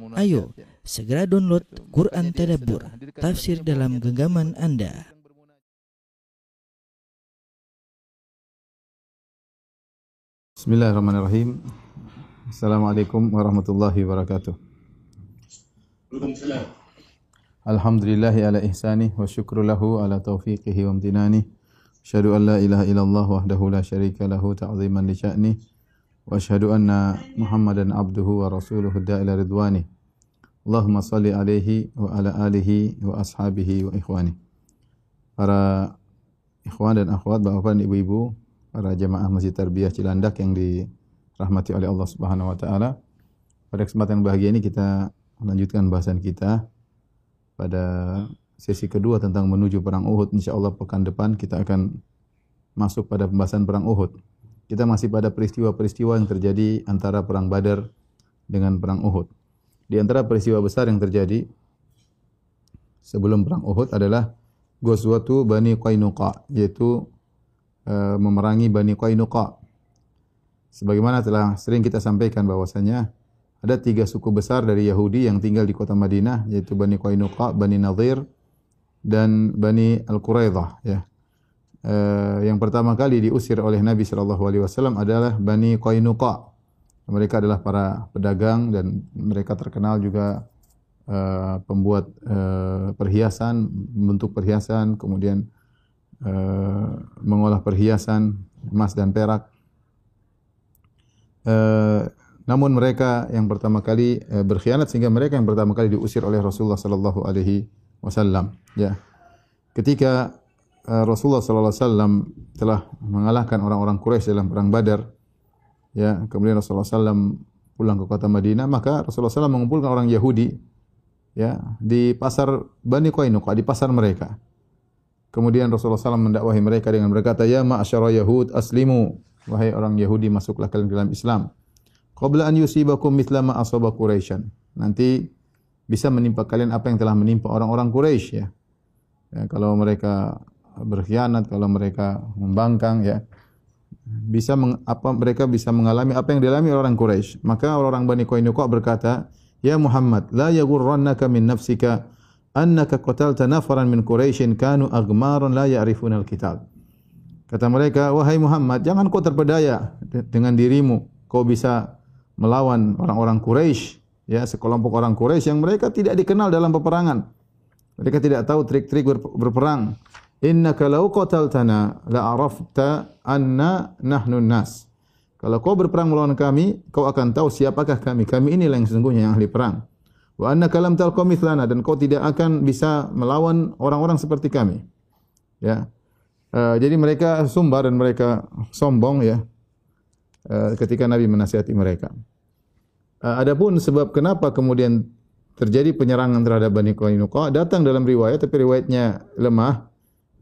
Ayo, segera download Quran Tadabbur, tafsir dalam genggaman Anda. Bismillahirrahmanirrahim. Assalamualaikum warahmatullahi wabarakatuh. Alhamdulillahi ala ihsani wa syukru lahu ala taufiqihi wa amtinani. Asyhadu an la ilaha illallah wahdahu la syarika lahu ta'ziman li sya'ni. Abduhu wa rasuluhu da'ila ridwani. Allahumma salli alaihi wa ala alihi wa ashabihi wa ikhwani. Para ikhwan dan akhwat, bapak dan ibu-ibu, para jemaah Masjid Tarbiyah Cilandak yang dirahmati oleh Allah Subhanahu wa taala. Pada kesempatan bahagia ini kita melanjutkan bahasan kita pada sesi kedua tentang menuju perang Uhud. Insyaallah pekan depan kita akan masuk pada pembahasan perang Uhud. Kita masih pada peristiwa-peristiwa yang terjadi antara perang Badar dengan perang Uhud. Di antara peristiwa besar yang terjadi sebelum perang Uhud adalah Ghazwatu Bani Qainuqa yaitu uh, memerangi Bani Qainuqa. Sebagaimana telah sering kita sampaikan bahwasanya ada tiga suku besar dari Yahudi yang tinggal di kota Madinah yaitu Bani Qainuqa, Bani Nadir dan Bani Al-Quraidah ya. Uh, yang pertama kali diusir oleh Nabi sallallahu alaihi wasallam adalah Bani Qainuqa. Mereka adalah para pedagang dan mereka terkenal juga uh, pembuat uh, perhiasan, bentuk perhiasan, kemudian uh, mengolah perhiasan emas dan perak. Uh, namun mereka yang pertama kali uh, berkhianat sehingga mereka yang pertama kali diusir oleh Rasulullah sallallahu alaihi wasallam. Ya. Ketika Rasulullah sallallahu alaihi wasallam telah mengalahkan orang-orang Quraisy dalam perang Badar, ya kemudian Rasulullah SAW pulang ke kota Madinah maka Rasulullah SAW mengumpulkan orang Yahudi ya di pasar Bani Qainuqa di pasar mereka. Kemudian Rasulullah SAW mendakwahi mereka dengan berkata ya ma'asyara Yahud aslimu. Wahai orang Yahudi masuklah kalian ke dalam Islam. Qabla an yusibakum mithla ma asaba Quraisyan. Nanti bisa menimpa kalian apa yang telah menimpa orang-orang Quraisy ya. ya kalau mereka berkhianat kalau mereka membangkang ya bisa meng, apa mereka bisa mengalami apa yang dialami orang Quraisy. Maka orang Bani Qainuqa berkata, "Ya Muhammad, la yaghurrannaka min nafsika annaka qatalta nafaran min Quraisyin kanu aghmaran la ya'rifuna al-kitab." Kata mereka, "Wahai Muhammad, jangan kau terpedaya dengan dirimu. Kau bisa melawan orang-orang Quraisy, ya, sekelompok orang Quraisy yang mereka tidak dikenal dalam peperangan. Mereka tidak tahu trik-trik berperang innaka law qataltana la arafta anna nahnu nas kalau kau berperang melawan kami kau akan tahu siapakah kami. Kami inilah yang sesungguhnya yang ahli perang. Wa annaka lam talqa mithlana dan kau tidak akan bisa melawan orang-orang seperti kami. Ya. Uh, jadi mereka sumbar dan mereka sombong ya. Uh, ketika nabi menasihati mereka. Uh, adapun sebab kenapa kemudian terjadi penyerangan terhadap Bani Qainuqa datang dalam riwayat tapi riwayatnya lemah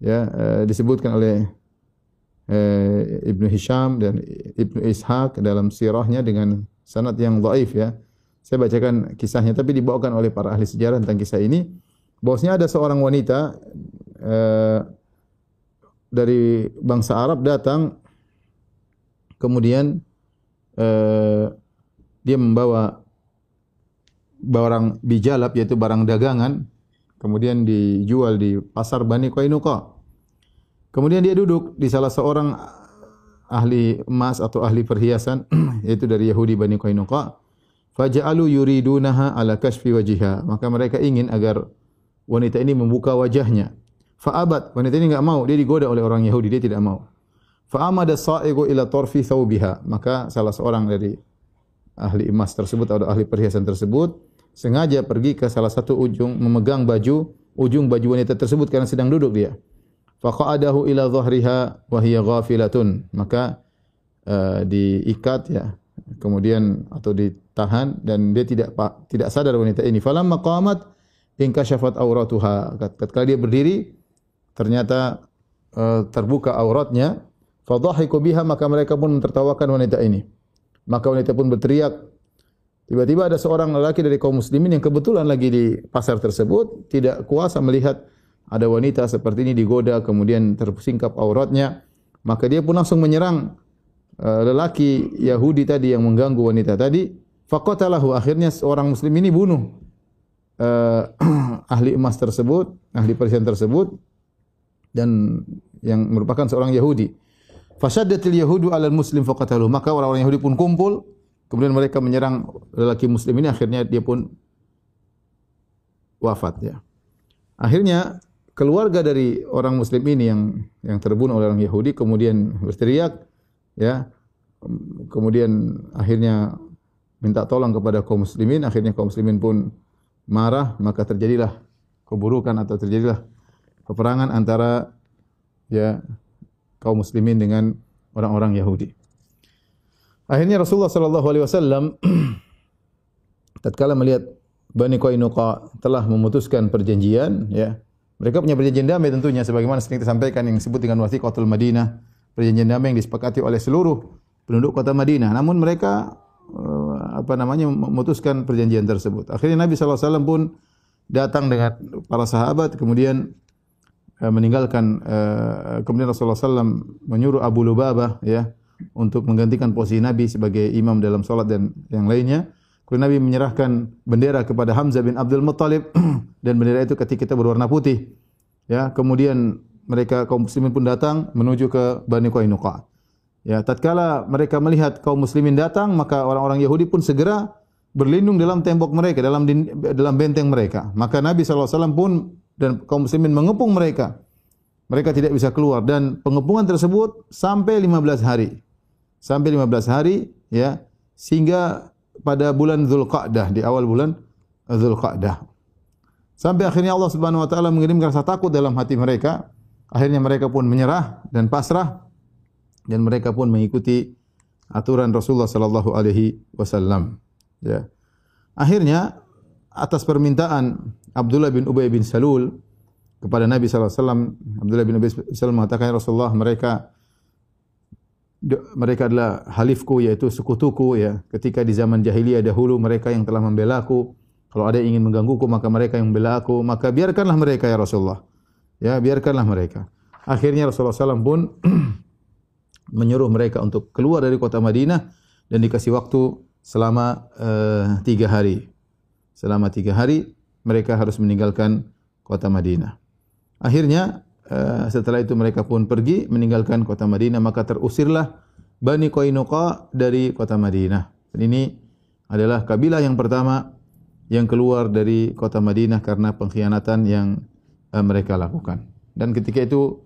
ya uh, disebutkan oleh uh, Ibnu Hisham dan Ibnu Ishaq dalam sirahnya dengan sanad yang dhaif ya. Saya bacakan kisahnya tapi dibawakan oleh para ahli sejarah tentang kisah ini. Bosnya ada seorang wanita uh, dari bangsa Arab datang kemudian uh, dia membawa barang bijalab yaitu barang dagangan kemudian dijual di pasar Bani Qainuqa. Kemudian dia duduk di salah seorang ahli emas atau ahli perhiasan yaitu dari Yahudi Bani Qainuqa. Faja'alu yuridunaha ala kashfi wajiha. Maka mereka ingin agar wanita ini membuka wajahnya. Fa'abat. Wanita ini enggak mau. Dia digoda oleh orang Yahudi. Dia tidak mau. Fa'amada sa'igu ila torfi thawbiha. Maka salah seorang dari ahli emas tersebut atau ahli perhiasan tersebut sengaja pergi ke salah satu ujung memegang baju ujung baju wanita tersebut karena sedang duduk dia. Faqadahu ila dhahriha wa hiya ghafilatun. Maka uh, diikat ya. Kemudian atau ditahan dan dia tidak tidak sadar wanita ini. Falamma qamat inkashafat auratuha. Ketika dia berdiri ternyata uh, terbuka auratnya. Fadhahiku biha maka mereka pun mentertawakan wanita ini. Maka wanita pun berteriak Tiba-tiba ada seorang lelaki dari kaum muslimin yang kebetulan lagi di pasar tersebut tidak kuasa melihat ada wanita seperti ini digoda kemudian tersingkap auratnya maka dia pun langsung menyerang uh, lelaki Yahudi tadi yang mengganggu wanita tadi Faqatalahu akhirnya seorang muslim ini bunuh uh, ahli emas tersebut, ahli perhiasan tersebut dan yang merupakan seorang Yahudi. Fasaddatil Yahudu alal muslim faqatalu. Maka orang-orang Yahudi pun kumpul, kemudian mereka menyerang lelaki muslim ini akhirnya dia pun wafat ya. Akhirnya keluarga dari orang muslim ini yang yang terbunuh oleh orang Yahudi kemudian berteriak ya. Kemudian akhirnya minta tolong kepada kaum muslimin, akhirnya kaum muslimin pun marah, maka terjadilah keburukan atau terjadilah peperangan antara ya kaum muslimin dengan orang-orang Yahudi. Akhirnya Rasulullah sallallahu alaihi wasallam tatkala melihat Bani Qainuqa telah memutuskan perjanjian ya. Mereka punya perjanjian damai tentunya sebagaimana sering disampaikan yang disebut dengan Wathiqatul Madinah, perjanjian damai yang disepakati oleh seluruh penduduk kota Madinah. Namun mereka eh, apa namanya memutuskan perjanjian tersebut. Akhirnya Nabi sallallahu alaihi wasallam pun datang dengan para sahabat kemudian Eh, meninggalkan uh, kemudian Rasulullah SAW menyuruh Abu Lubabah ya untuk menggantikan posisi Nabi sebagai imam dalam solat dan yang lainnya. Kemudian Nabi menyerahkan bendera kepada Hamzah bin Abdul Muttalib dan bendera itu ketika kita berwarna putih. Ya, kemudian mereka kaum muslimin pun datang menuju ke Bani Qainuqa. Ya, tatkala mereka melihat kaum muslimin datang, maka orang-orang Yahudi pun segera berlindung dalam tembok mereka, dalam dalam benteng mereka. Maka Nabi SAW pun dan kaum muslimin mengepung mereka. Mereka tidak bisa keluar dan pengepungan tersebut sampai 15 hari. Sampai 15 hari ya sehingga pada bulan Zulqa'dah di awal bulan Zulqa'dah. Sampai akhirnya Allah Subhanahu wa taala mengirimkan rasa takut dalam hati mereka. Akhirnya mereka pun menyerah dan pasrah dan mereka pun mengikuti aturan Rasulullah sallallahu alaihi wasallam. Ya. Akhirnya atas permintaan Abdullah bin Ubay bin Salul kepada Nabi sallallahu alaihi wasallam Abdullah bin Ubay bin Salul mengatakan ya Rasulullah mereka mereka adalah halifku yaitu sekutuku ya. Ketika di zaman jahiliyah dahulu mereka yang telah membela aku. Kalau ada yang ingin menggangguku maka mereka yang membela aku. Maka biarkanlah mereka ya Rasulullah. Ya biarkanlah mereka. Akhirnya Rasulullah SAW pun menyuruh mereka untuk keluar dari kota Madinah dan dikasih waktu selama uh, tiga hari. Selama tiga hari mereka harus meninggalkan kota Madinah. Akhirnya setelah itu mereka pun pergi meninggalkan kota Madinah maka terusirlah Bani Qainuqa dari kota Madinah. Dan ini adalah kabilah yang pertama yang keluar dari kota Madinah karena pengkhianatan yang eh, mereka lakukan. Dan ketika itu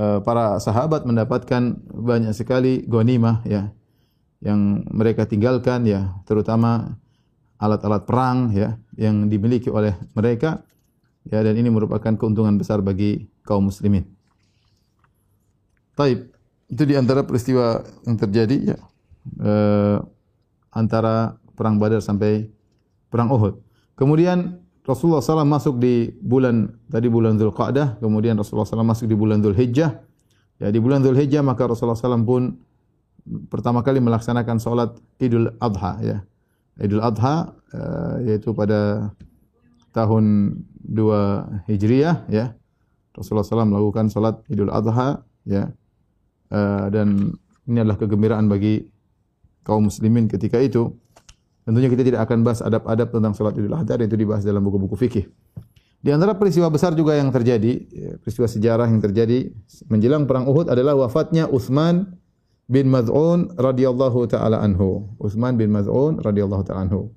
eh, para sahabat mendapatkan banyak sekali ghanimah ya yang mereka tinggalkan ya terutama alat-alat perang ya yang dimiliki oleh mereka ya dan ini merupakan keuntungan besar bagi kaum muslimin. Taib itu di antara peristiwa yang terjadi ya eh, antara perang Badar sampai perang Uhud. Kemudian Rasulullah SAW masuk di bulan tadi bulan Zulqa'dah, kemudian Rasulullah SAW masuk di bulan Zulhijjah. Ya di bulan Zulhijjah maka Rasulullah SAW pun pertama kali melaksanakan solat Idul Adha ya. Idul Adha uh, yaitu pada tahun 2 Hijriah ya. Rasulullah SAW melakukan salat Idul Adha ya. Uh, dan ini adalah kegembiraan bagi kaum muslimin ketika itu. Tentunya kita tidak akan bahas adab-adab tentang salat Idul Adha dan itu dibahas dalam buku-buku fikih. Di antara peristiwa besar juga yang terjadi, ya, peristiwa sejarah yang terjadi menjelang perang Uhud adalah wafatnya Uthman bin Maz'un radhiyallahu taala anhu. Utsman bin Maz'un radhiyallahu taala anhu.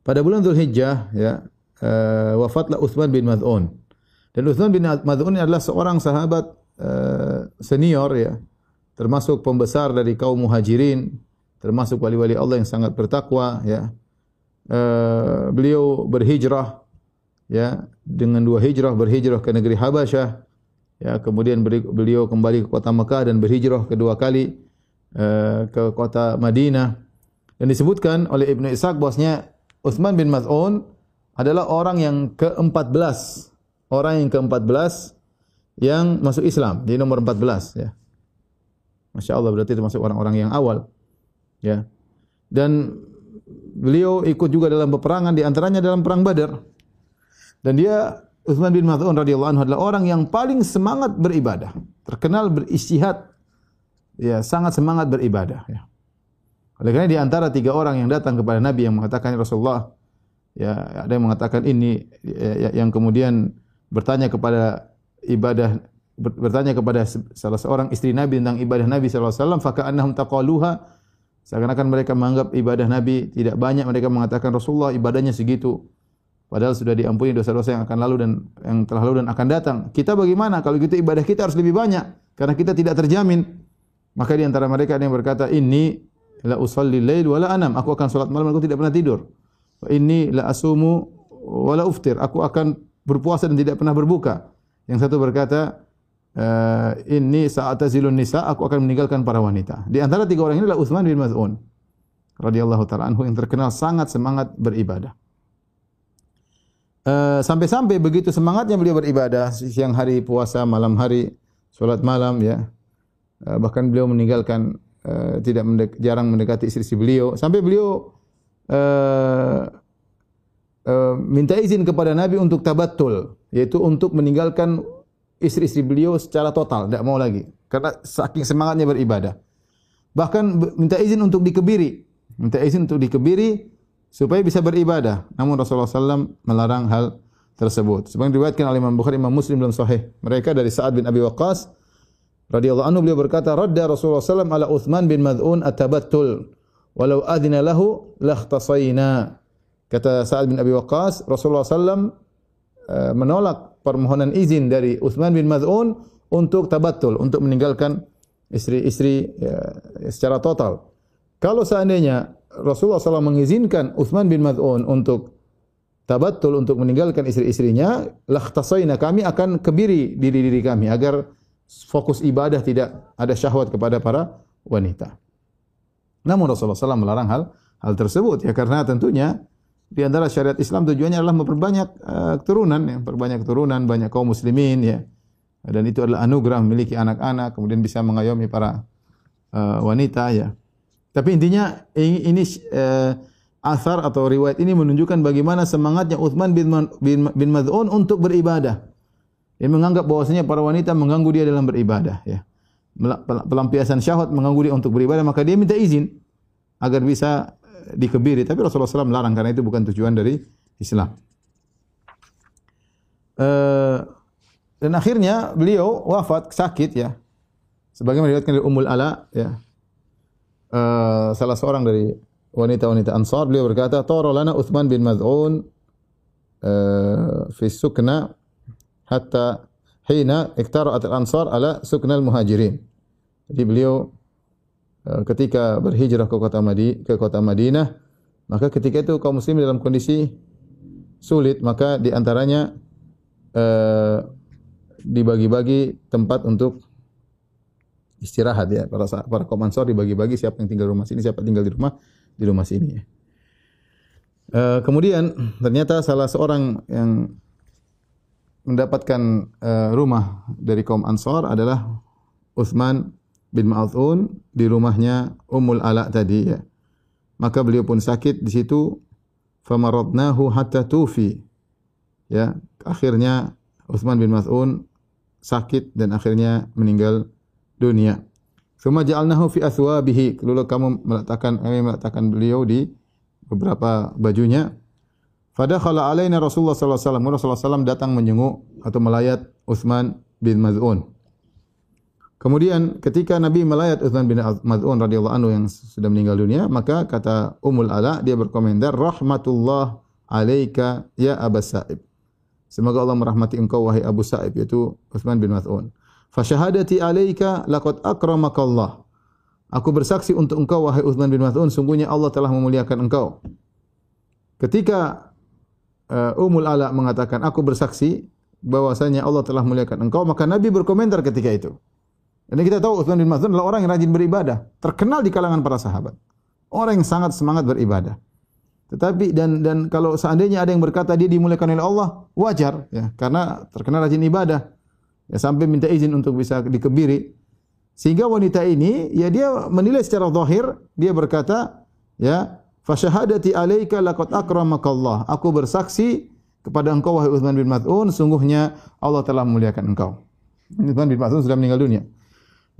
Pada bulan Zulhijjah ya uh, wafatlah Utsman bin Maz'un. Dan Utsman bin Maz'un adalah seorang sahabat uh, senior ya, termasuk pembesar dari kaum Muhajirin, termasuk wali-wali Allah yang sangat bertakwa ya. Uh, beliau berhijrah ya dengan dua hijrah berhijrah ke negeri Habasyah Ya, kemudian beliau kembali ke kota Mekah dan berhijrah kedua kali uh, ke kota Madinah. Dan disebutkan oleh Ibnu Ishaq bahwasanya Utsman bin Maz'un adalah orang yang ke-14, orang yang ke-14 yang masuk Islam, di nomor 14 ya. Masya Allah berarti termasuk orang-orang yang awal. Ya. Dan beliau ikut juga dalam peperangan di antaranya dalam perang Badar. Dan dia Uthman bin Maz'un radhiyallahu anhu adalah orang yang paling semangat beribadah, terkenal beristihad, ya sangat semangat beribadah. Ya. Oleh kerana di antara tiga orang yang datang kepada Nabi yang mengatakan Rasulullah, ya ada yang mengatakan ini ya, yang kemudian bertanya kepada ibadah bertanya kepada salah seorang istri Nabi tentang ibadah Nabi sallallahu alaihi wasallam faka'annahum taqaluha. Seakan-akan mereka menganggap ibadah Nabi tidak banyak mereka mengatakan Rasulullah ibadahnya segitu. Padahal sudah diampuni dosa-dosa yang akan lalu dan yang telah lalu dan akan datang. Kita bagaimana kalau gitu ibadah kita harus lebih banyak? Karena kita tidak terjamin. Maka di antara mereka ada yang berkata ini la usalli lail wala anam. Aku akan salat malam aku tidak pernah tidur. Wa inni la asumu wala uftir. Aku akan berpuasa dan tidak pernah berbuka. Yang satu berkata uh, inni sa'atazilun nisa aku akan meninggalkan para wanita. Di antara tiga orang ini adalah Uthman bin Maz'un radhiyallahu taala anhu yang terkenal sangat semangat beribadah. Uh, sampai-sampai begitu semangatnya beliau beribadah siang hari puasa malam hari salat malam ya. Uh, bahkan beliau meninggalkan Eh, tidak mendek, jarang mendekati istri-istri beliau. Sampai beliau uh, uh, minta izin kepada Nabi untuk tabatul yaitu untuk meninggalkan istri-istri beliau secara total tidak mau lagi. Karena saking semangatnya beribadah. Bahkan minta izin untuk dikebiri. Minta izin untuk dikebiri supaya bisa beribadah. Namun Rasulullah SAW melarang hal tersebut. Sebagaimana diriwayatkan oleh Imam Bukhari Imam Muslim dalam sahih. Mereka dari Sa'ad bin Abi Waqqas radhiyallahu anhu beliau berkata radda Rasulullah sallallahu ala Uthman bin Mad'un atabattul walau adina lahu lakhtasaina kata Sa'ad bin Abi Waqqas Rasulullah sallam uh, menolak permohonan izin dari Uthman bin Mad'un untuk tabattul untuk meninggalkan istri-istri ya, secara total. Kalau seandainya Rasulullah SAW mengizinkan Uthman bin Mad'un untuk tabattul untuk meninggalkan istri-istrinya lakhtasaina kami akan kebiri diri-diri kami agar fokus ibadah tidak ada syahwat kepada para wanita. Namun Rasulullah SAW melarang hal hal tersebut ya karena tentunya di antara syariat Islam tujuannya adalah memperbanyak uh, keturunan ya, memperbanyak keturunan banyak kaum muslimin ya. Dan itu adalah anugerah memiliki anak-anak kemudian bisa mengayomi para uh, wanita ya. Tapi intinya ini, ini uh, asar atau riwayat ini menunjukkan bagaimana semangatnya Uthman bin, bin, bin Mad'un untuk beribadah. Dia menganggap bahwasanya para wanita mengganggu dia dalam beribadah. Ya. Pelampiasan syahwat mengganggu dia untuk beribadah, maka dia minta izin agar bisa eh, dikebiri. Tapi Rasulullah SAW melarang karena itu bukan tujuan dari Islam. Uh, dan akhirnya beliau wafat sakit ya. Sebagaimana diriwayatkan oleh Ummul Ala ya. Uh, salah seorang dari wanita-wanita Ansar beliau berkata, "Tara lana Uthman bin Mad'un uh, fi sukna hatta hina iktara'at al-ansar ala suknal muhajirin. Jadi beliau eh, ketika berhijrah ke kota Madinah, ke kota Madinah, maka ketika itu kaum muslim dalam kondisi sulit, maka di antaranya eh, dibagi-bagi tempat untuk istirahat ya para para kaum ansar dibagi-bagi siapa yang tinggal di rumah sini siapa tinggal di rumah di rumah sini ya. Uh, kemudian ternyata salah seorang yang mendapatkan uh, rumah dari kaum Ansar adalah Uthman bin Ma'udhun di rumahnya Ummul Ala tadi ya. Maka beliau pun sakit di situ famaradnahu hatta tufi. Ya, akhirnya Uthman bin Mas'un sakit dan akhirnya meninggal dunia. Suma ja'alnahu fi athwabihi. Lalu kamu meletakkan kami meletakkan beliau di beberapa bajunya Fadakhala alaina Rasulullah sallallahu alaihi wasallam. Rasulullah sallallahu datang menjenguk atau melayat Uthman bin Maz'un. Kemudian ketika Nabi melayat Uthman bin Maz'un radhiyallahu anhu yang sudah meninggal dunia, maka kata Ummul Ala dia berkomentar rahmatullah alaika ya Abu Sa'ib. Semoga Allah merahmati engkau wahai Abu Sa'ib yaitu Uthman bin Maz'un. Fa syahadati alaika laqad akramaka Allah. Aku bersaksi untuk engkau wahai Uthman bin Maz'un sungguhnya Allah telah memuliakan engkau. Ketika uh, Umul Ala mengatakan, aku bersaksi bahwasanya Allah telah muliakan engkau, maka Nabi berkomentar ketika itu. Dan kita tahu Uthman bin Mazun adalah orang yang rajin beribadah, terkenal di kalangan para sahabat. Orang yang sangat semangat beribadah. Tetapi dan dan kalau seandainya ada yang berkata dia dimuliakan oleh Allah, wajar ya, karena terkenal rajin ibadah. Ya sampai minta izin untuk bisa dikebiri. Sehingga wanita ini ya dia menilai secara zahir, dia berkata, ya, fa syahadati alayka laqad akramakallah aku bersaksi kepada engkau wahai Uthman bin Mas'un sungguhnya Allah telah memuliakan engkau Uthman bin Mas'un sudah meninggal dunia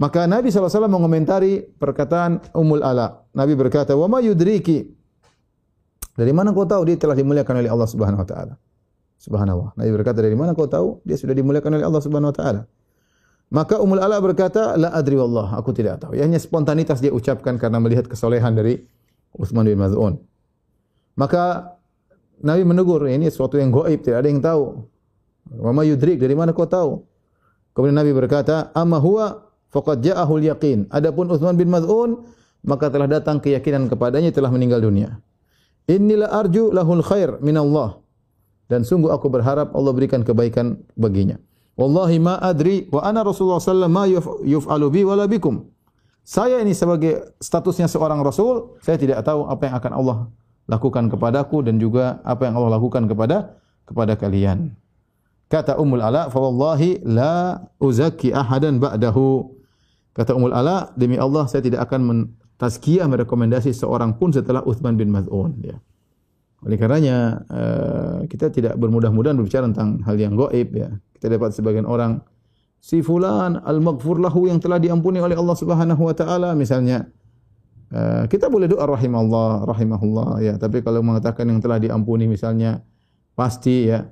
Maka Nabi SAW mengomentari perkataan Ummul Ala. Nabi berkata, "Wa ma yudriki?" Dari mana kau tahu dia telah dimuliakan oleh Allah Subhanahu wa taala? Subhanallah. Nabi berkata, "Dari mana kau tahu dia sudah dimuliakan oleh Allah Subhanahu wa taala?" Maka Ummul Ala berkata, "La adri wallah, aku tidak tahu." Hanya spontanitas dia ucapkan karena melihat kesolehan dari Uthman bin Maz'un. Maka Nabi menegur, ini sesuatu yang gaib, tidak ada yang tahu. Wa ma yudrik, dari mana kau tahu? Kemudian Nabi berkata, "Amma huwa faqad ja'ahul yaqin." Adapun Uthman bin Maz'un maka telah datang keyakinan kepadanya telah meninggal dunia. Inilah arju lahul khair min Allah. Dan sungguh aku berharap Allah berikan kebaikan baginya. Wallahi ma adri wa ana Rasulullah sallallahu alaihi wasallam ma yuf'alu bi wala bikum. Saya ini sebagai statusnya seorang rasul, saya tidak tahu apa yang akan Allah lakukan kepadaku dan juga apa yang Allah lakukan kepada kepada kalian. Kata Ummul Ala, "Fa wallahi la uzakki ahadan ba'dahu." Kata Ummul Ala, "Demi Allah saya tidak akan mentazkiyah merekomendasi seorang pun setelah Uthman bin Maz'un." Ya. Oleh karenanya uh, kita tidak bermudah-mudahan berbicara tentang hal yang gaib ya. Kita dapat sebagian orang si fulan al-maghfur lahu yang telah diampuni oleh Allah Subhanahu wa taala misalnya uh, kita boleh doa rahimallah rahimahullah ya tapi kalau mengatakan yang telah diampuni misalnya pasti ya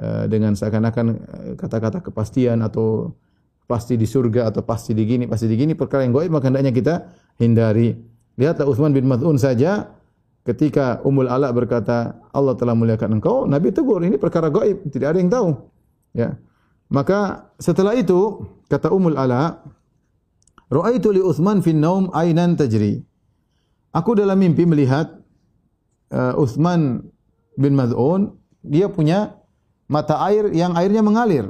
Eh, dengan seakan-akan eh, kata-kata kepastian atau pasti di surga atau pasti di gini, pasti di gini perkara yang gaib maka hendaknya kita hindari. Lihatlah Uthman bin Maz'un saja ketika Ummul Ala berkata Allah telah muliakan engkau, Nabi tegur ini perkara gaib, tidak ada yang tahu. Ya. Maka setelah itu kata Ummul Ala, "Ra'aitu li Uthman fi naum ainan tajri." Aku dalam mimpi melihat uh, Uthman bin Maz'un dia punya mata air yang airnya mengalir.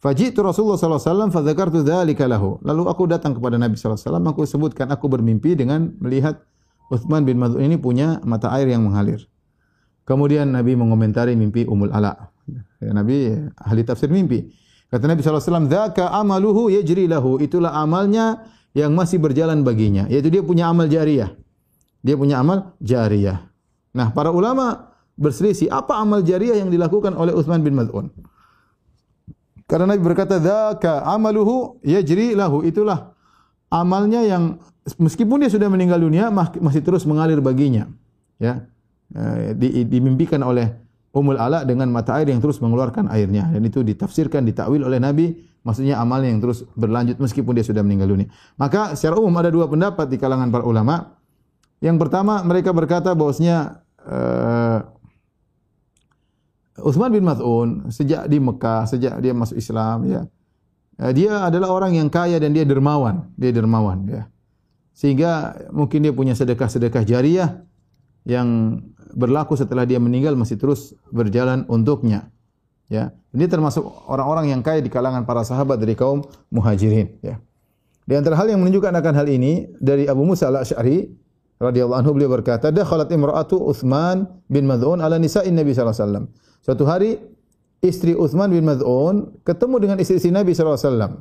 Fajitu Rasulullah sallallahu alaihi wasallam fa dzakartu dzalika lahu. Lalu aku datang kepada Nabi sallallahu alaihi wasallam aku sebutkan aku bermimpi dengan melihat Uthman bin Maz'un ini punya mata air yang mengalir. Kemudian Nabi mengomentari mimpi Ummul Ala. Ya, Nabi ahli tafsir mimpi. Kata Nabi wasallam, "Dzaka amaluhu yajri lahu." Itulah amalnya yang masih berjalan baginya, yaitu dia punya amal jariyah. Dia punya amal jariyah. Nah, para ulama berselisih apa amal jariah yang dilakukan oleh Uthman bin Maz'un. Karena Nabi berkata, "Dzaka amaluhu yajri lahu." Itulah amalnya yang meskipun dia sudah meninggal dunia masih terus mengalir baginya. Ya. Eh, di, dimimpikan oleh Ummul Ala dengan mata air yang terus mengeluarkan airnya dan itu ditafsirkan ditakwil oleh Nabi maksudnya amalnya yang terus berlanjut meskipun dia sudah meninggal dunia. Maka secara umum ada dua pendapat di kalangan para ulama. Yang pertama mereka berkata bahwasanya uh, Uthman bin Maz'un sejak di Mekah, sejak dia masuk Islam ya. Eh, dia adalah orang yang kaya dan dia dermawan, dia dermawan ya. Sehingga mungkin dia punya sedekah-sedekah jariah yang berlaku setelah dia meninggal masih terus berjalan untuknya. Ya. Ini termasuk orang-orang yang kaya di kalangan para sahabat dari kaum Muhajirin ya. Di antara hal yang menunjukkan akan hal ini dari Abu Musa Al-Asy'ari radhiyallahu anhu beliau berkata, "Dakhalat imra'atu Utsman bin Mad'un ala nisa'in Nabi sallallahu alaihi wasallam." Suatu hari istri Uthman bin Mad'un ketemu dengan istri Nabi sallallahu alaihi wasallam.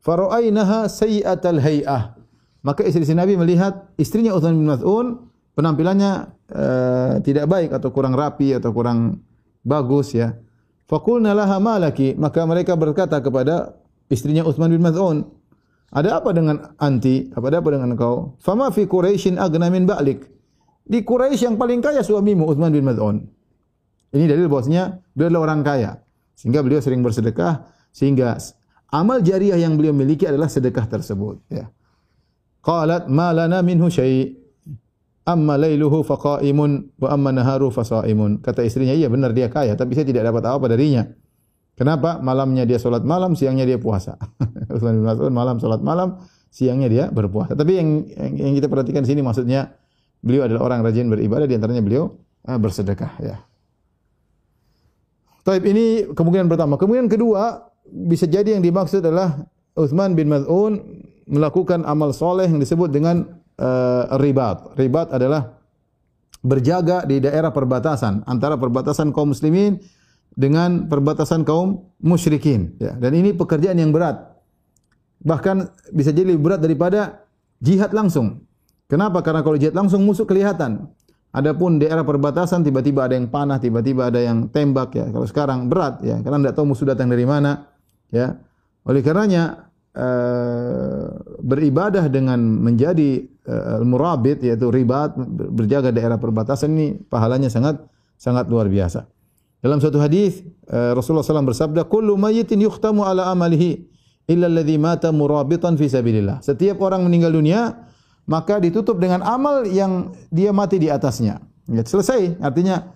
Fara'ainaha sayyi'atal hay'ah. Maka istri Nabi melihat istrinya Uthman bin Mad'un penampilannya uh, tidak baik atau kurang rapi atau kurang bagus ya. Faqulna laha malaki maka mereka berkata kepada istrinya Uthman bin Mad'un, "Ada apa dengan anti? Apa ada apa dengan engkau? Fama fi Quraisyin aghna min ba'lik?" Di Quraisy yang paling kaya suamimu Uthman bin Mad'un. Ini dalil bahwasanya beliau adalah orang kaya. Sehingga beliau sering bersedekah sehingga amal jariah yang beliau miliki adalah sedekah tersebut, ya. Qalat ma lana minhu syai' amma lailuhu faqaimun wa amma naharu fasaimun. Kata istrinya, iya benar dia kaya, tapi saya tidak dapat apa darinya. Kenapa? Malamnya dia solat malam, siangnya dia puasa. Utsman bin Mas'ud malam solat malam, siangnya dia berpuasa. Tapi yang, yang kita perhatikan di sini maksudnya beliau adalah orang rajin beribadah di antaranya beliau uh, bersedekah ya. Taib ini kemungkinan pertama. Kemungkinan kedua bisa jadi yang dimaksud adalah Uthman bin Maz'un melakukan amal soleh yang disebut dengan uh, ribat. Ribat adalah berjaga di daerah perbatasan antara perbatasan kaum muslimin dengan perbatasan kaum musyrikin. Ya. Dan ini pekerjaan yang berat. Bahkan bisa jadi lebih berat daripada jihad langsung. Kenapa? Karena kalau jihad langsung musuh kelihatan. Adapun daerah perbatasan tiba-tiba ada yang panah, tiba-tiba ada yang tembak ya. Kalau sekarang berat ya, karena tidak tahu musuh datang dari mana ya. Oleh karenanya beribadah dengan menjadi uh, murabit yaitu ribat berjaga daerah perbatasan ini pahalanya sangat sangat luar biasa. Dalam suatu hadis uh, Rasulullah SAW bersabda, "Kullu mayyitin yukhtamu ala amalihi illa alladhi mata murabitan fi sabilillah." Setiap orang meninggal dunia maka ditutup dengan amal yang dia mati di atasnya. Ya, selesai, artinya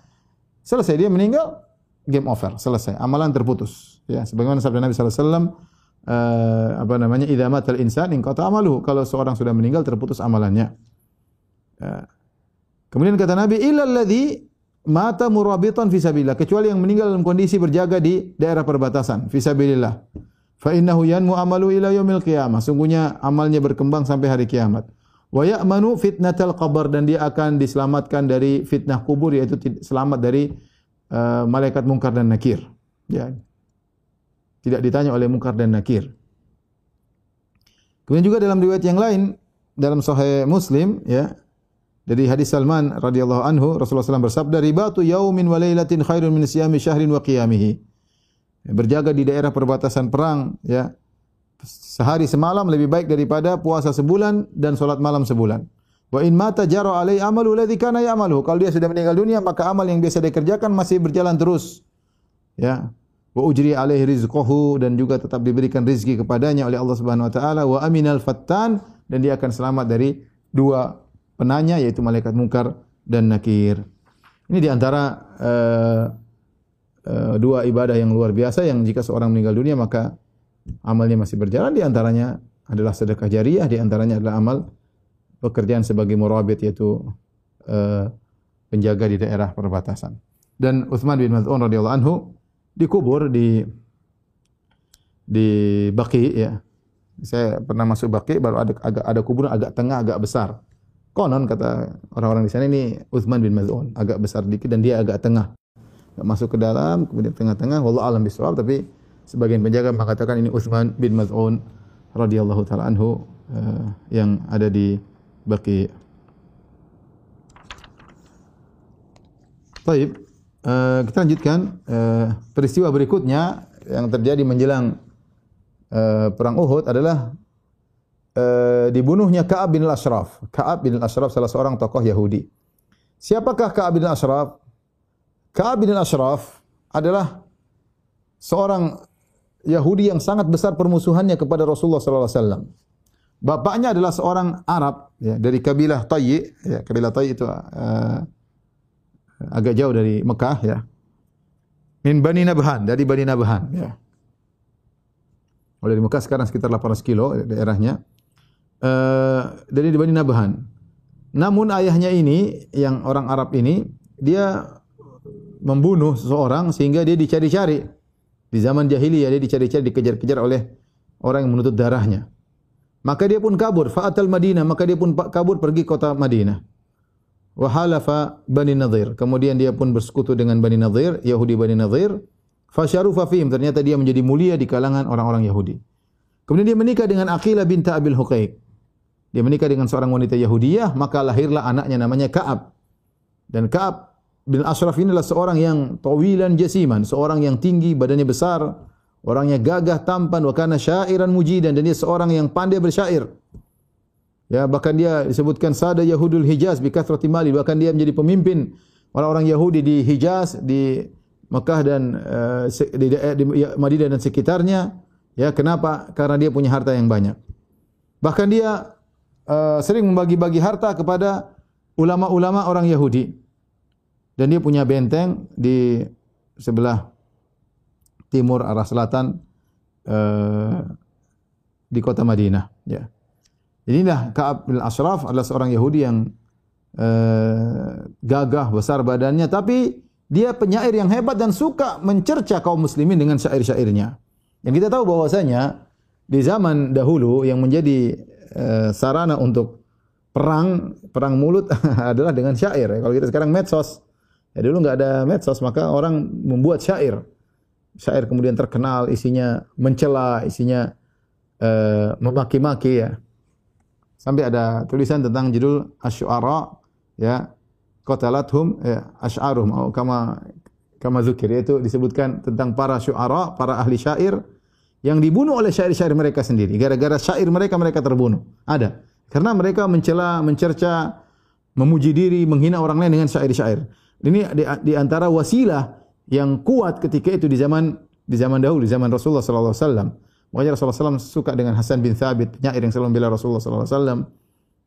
selesai dia meninggal game over, selesai. Amalan terputus. Ya, sebagaimana sabda Nabi sallallahu alaihi wasallam uh, apa namanya? "Idza matal insan in qata amaluhu." Kalau seorang sudah meninggal terputus amalannya. Uh, kemudian kata Nabi, "Illa alladhi mata murabitan fi sabilillah kecuali yang meninggal dalam kondisi berjaga di daerah perbatasan fi sabilillah fa innahu yanmu amalu ila yaumil qiyamah sungguhnya amalnya berkembang sampai hari kiamat wa ya'manu fitnatal qabr dan dia akan diselamatkan dari fitnah kubur yaitu selamat dari uh, malaikat mungkar dan nakir ya tidak ditanya oleh mungkar dan nakir kemudian juga dalam riwayat yang lain dalam sahih muslim ya dari hadis Salman radhiyallahu anhu Rasulullah SAW bersabda ribatu yaumin wa lailatin khairun min siyami syahrin wa qiyamihi. Berjaga di daerah perbatasan perang ya. Sehari semalam lebih baik daripada puasa sebulan dan solat malam sebulan. Wa in mata jaro alai amalu ladzi kana ya'malu. Kalau dia sudah meninggal dunia maka amal yang biasa dikerjakan masih berjalan terus. Ya. Wa ujri alaihi rizquhu dan juga tetap diberikan rezeki kepadanya oleh Allah Subhanahu wa taala wa aminal fattan dan dia akan selamat dari dua penanya yaitu malaikat mungkar dan nakir. Ini di antara uh, uh, dua ibadah yang luar biasa yang jika seorang meninggal dunia maka amalnya masih berjalan di antaranya adalah sedekah jariah di antaranya adalah amal pekerjaan sebagai murabit yaitu uh, penjaga di daerah perbatasan. Dan Uthman bin Maz'un radhiyallahu anhu dikubur di di Baqi ya. Saya pernah masuk Baqi baru ada agak ada kuburan agak tengah agak besar. Konon kata orang-orang di sana ini Uthman bin Maz'un agak besar dikit dan dia agak tengah. Tak masuk ke dalam, kemudian tengah-tengah wallahu alam bisawab tapi sebagian penjaga mengatakan ini Uthman bin Maz'un radhiyallahu taala anhu uh, yang ada di Baqi. Baik, uh, kita lanjutkan uh, peristiwa berikutnya yang terjadi menjelang uh, perang Uhud adalah Eh, dibunuhnya Ka'ab bin Al-Ashraf. Ka'ab bin Al-Ashraf salah seorang tokoh Yahudi. Siapakah Ka'ab bin Al-Ashraf? Ka'ab bin Al-Ashraf adalah seorang Yahudi yang sangat besar permusuhannya kepada Rasulullah sallallahu alaihi wasallam. Bapaknya adalah seorang Arab ya, dari kabilah Tayyi, ya, kabilah Tayyi itu uh, agak jauh dari Mekah ya. Min Bani Nabhan, dari Bani Nabhan ya. Oh, dari Mekah sekarang sekitar 800 kilo daerahnya. Eh, dari Bani Nabhan. Namun ayahnya ini yang orang Arab ini dia membunuh seseorang sehingga dia dicari-cari. Di zaman jahiliyah dia dicari-cari dikejar-kejar oleh orang yang menuntut darahnya. Maka dia pun kabur fa'atal Madinah, maka dia pun kabur pergi kota Madinah. Wa halafa Bani Nadir. Kemudian dia pun bersekutu dengan Bani Nadir, Yahudi Bani Nadir. Fasyarufa fihim, ternyata dia menjadi mulia di kalangan orang-orang Yahudi. Kemudian dia menikah dengan Aqilah binta Abil Huqaiq. Dia menikah dengan seorang wanita Yahudiyah, maka lahirlah anaknya namanya Ka'ab. Dan Ka'ab bin Ashraf ini adalah seorang yang tawilan jasiman, seorang yang tinggi, badannya besar, orangnya gagah, tampan, wa kana syairan mujidan dan dia seorang yang pandai bersyair. Ya, bahkan dia disebutkan sada Yahudul Hijaz bi kathrati mali, bahkan dia menjadi pemimpin orang-orang Yahudi di Hijaz, di Mekah dan uh, di, di, di Madinah dan sekitarnya. Ya, kenapa? Karena dia punya harta yang banyak. Bahkan dia uh, sering membagi-bagi harta kepada ulama-ulama orang Yahudi. Dan dia punya benteng di sebelah timur arah selatan uh, di kota Madinah. Ya. Inilah Kaab bin Ashraf adalah seorang Yahudi yang uh, gagah, besar badannya. Tapi dia penyair yang hebat dan suka mencerca kaum muslimin dengan syair-syairnya. Yang kita tahu bahwasanya di zaman dahulu yang menjadi Eh, sarana untuk perang perang mulut adalah dengan syair. Kalau kita sekarang medsos, ya dulu enggak ada medsos maka orang membuat syair. Syair kemudian terkenal isinya mencela, isinya uh, memaki-maki ya. Sampai ada tulisan tentang judul Asy'ara ya qatalathum ya asy'aruhum kama kama zikir yaitu disebutkan tentang para syu'ara, para ahli syair yang dibunuh oleh syair-syair mereka sendiri. Gara-gara syair mereka mereka terbunuh. Ada. Karena mereka mencela, mencerca, memuji diri, menghina orang lain dengan syair-syair. Ini di, di antara wasilah yang kuat ketika itu di zaman di zaman dahulu, di zaman Rasulullah sallallahu alaihi wasallam. Makanya Rasulullah SAW suka dengan Hasan bin Thabit, penyair yang selalu membela Rasulullah wasallam.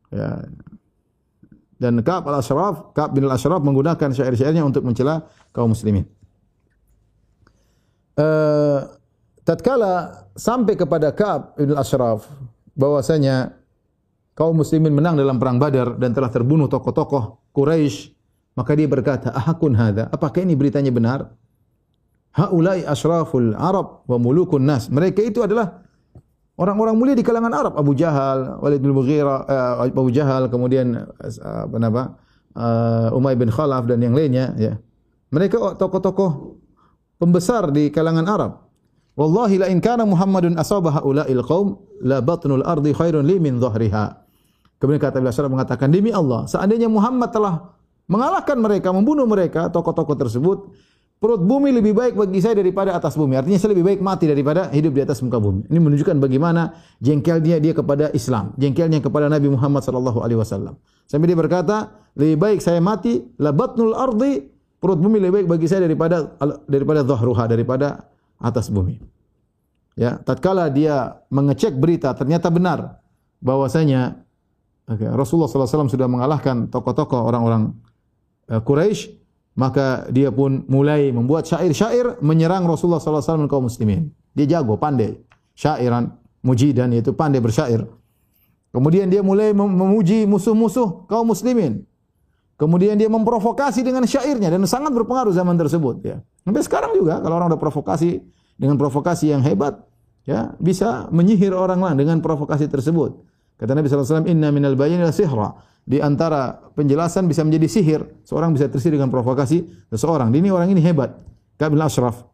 Ya. Dan Ka'ab al-Ashraf, Ka'ab bin al-Ashraf menggunakan syair-syairnya untuk mencela kaum muslimin. Uh, tatkala sampai kepada Ka'ab bin al-Ashraf bahwasanya kaum muslimin menang dalam perang Badar dan telah terbunuh tokoh-tokoh Quraisy, maka dia berkata, "Ahakun hadza? Apakah ini beritanya benar?" Haulai asraful Arab wa mulukun nas. Mereka itu adalah orang-orang mulia di kalangan Arab. Abu Jahal, Walid bin Mughirah, uh, Abu Jahal, kemudian uh, apa nama? Uh, Umay bin Khalaf dan yang lainnya. Ya. Mereka tokoh-tokoh pembesar di kalangan Arab. Wallahi la in kana Muhammadun asabah haula'il qaum la batnul ardi khairun li min dhahriha. Kemudian kata SAW mengatakan demi Allah, seandainya Muhammad telah mengalahkan mereka, membunuh mereka, tokoh-tokoh tersebut, perut bumi lebih baik bagi saya daripada atas bumi. Artinya saya lebih baik mati daripada hidup di atas muka bumi. Ini menunjukkan bagaimana jengkelnya dia kepada Islam, jengkelnya kepada Nabi Muhammad sallallahu alaihi wasallam. Sampai dia berkata, lebih baik saya mati la batnul ardi, perut bumi lebih baik bagi saya daripada daripada dhahruha, daripada atas bumi. Ya, tatkala dia mengecek berita ternyata benar bahwasanya okay, Rasulullah sallallahu alaihi wasallam sudah mengalahkan tokoh-tokoh orang-orang uh, Quraisy maka dia pun mulai membuat syair-syair menyerang Rasulullah sallallahu alaihi wasallam kaum muslimin. Dia jago, pandai. Syairan, mujidan yaitu pandai bersyair. Kemudian dia mulai memuji musuh-musuh kaum muslimin. Kemudian dia memprovokasi dengan syairnya dan sangat berpengaruh zaman tersebut ya. Sampai sekarang juga kalau orang ada provokasi dengan provokasi yang hebat ya bisa menyihir orang lain dengan provokasi tersebut. Kata Nabi wasallam, "Inna minal bayyin la sihra." di antara penjelasan bisa menjadi sihir. Seorang bisa tersihir dengan provokasi seseorang. Ini orang ini hebat. Kabil Ashraf.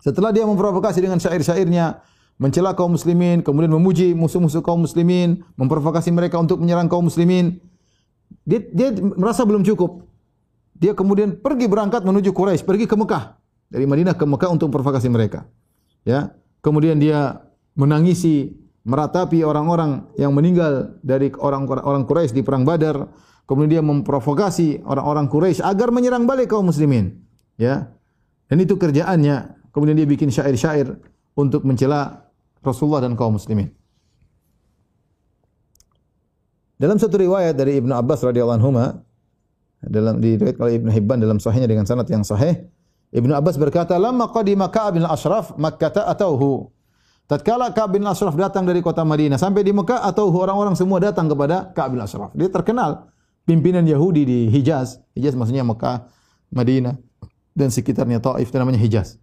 Setelah dia memprovokasi dengan syair-syairnya, mencela kaum muslimin, kemudian memuji musuh-musuh kaum muslimin, memprovokasi mereka untuk menyerang kaum muslimin, dia, dia merasa belum cukup. Dia kemudian pergi berangkat menuju Quraisy, pergi ke Mekah. Dari Madinah ke Mekah untuk memprovokasi mereka. Ya, Kemudian dia menangisi meratapi orang-orang yang meninggal dari orang-orang Quraisy di perang Badar, kemudian dia memprovokasi orang-orang Quraisy agar menyerang balik kaum muslimin. Ya. Dan itu kerjaannya. Kemudian dia bikin syair-syair untuk mencela Rasulullah dan kaum muslimin. Dalam satu riwayat dari Ibnu Abbas radhiyallahu anhu dalam diriwayatkan oleh Ibnu Hibban dalam sahihnya dengan sanad yang sahih, Ibnu Abbas berkata, "Lamma qadima Ka'ab bin Ashraf Makkah atauhu." Tatkala Ka'ab bin Ashraf datang dari kota Madinah sampai di Mekah atau orang-orang semua datang kepada Ka'ab bin Ashraf. Dia terkenal pimpinan Yahudi di Hijaz. Hijaz maksudnya Mekah, Madinah dan sekitarnya Taif itu namanya Hijaz.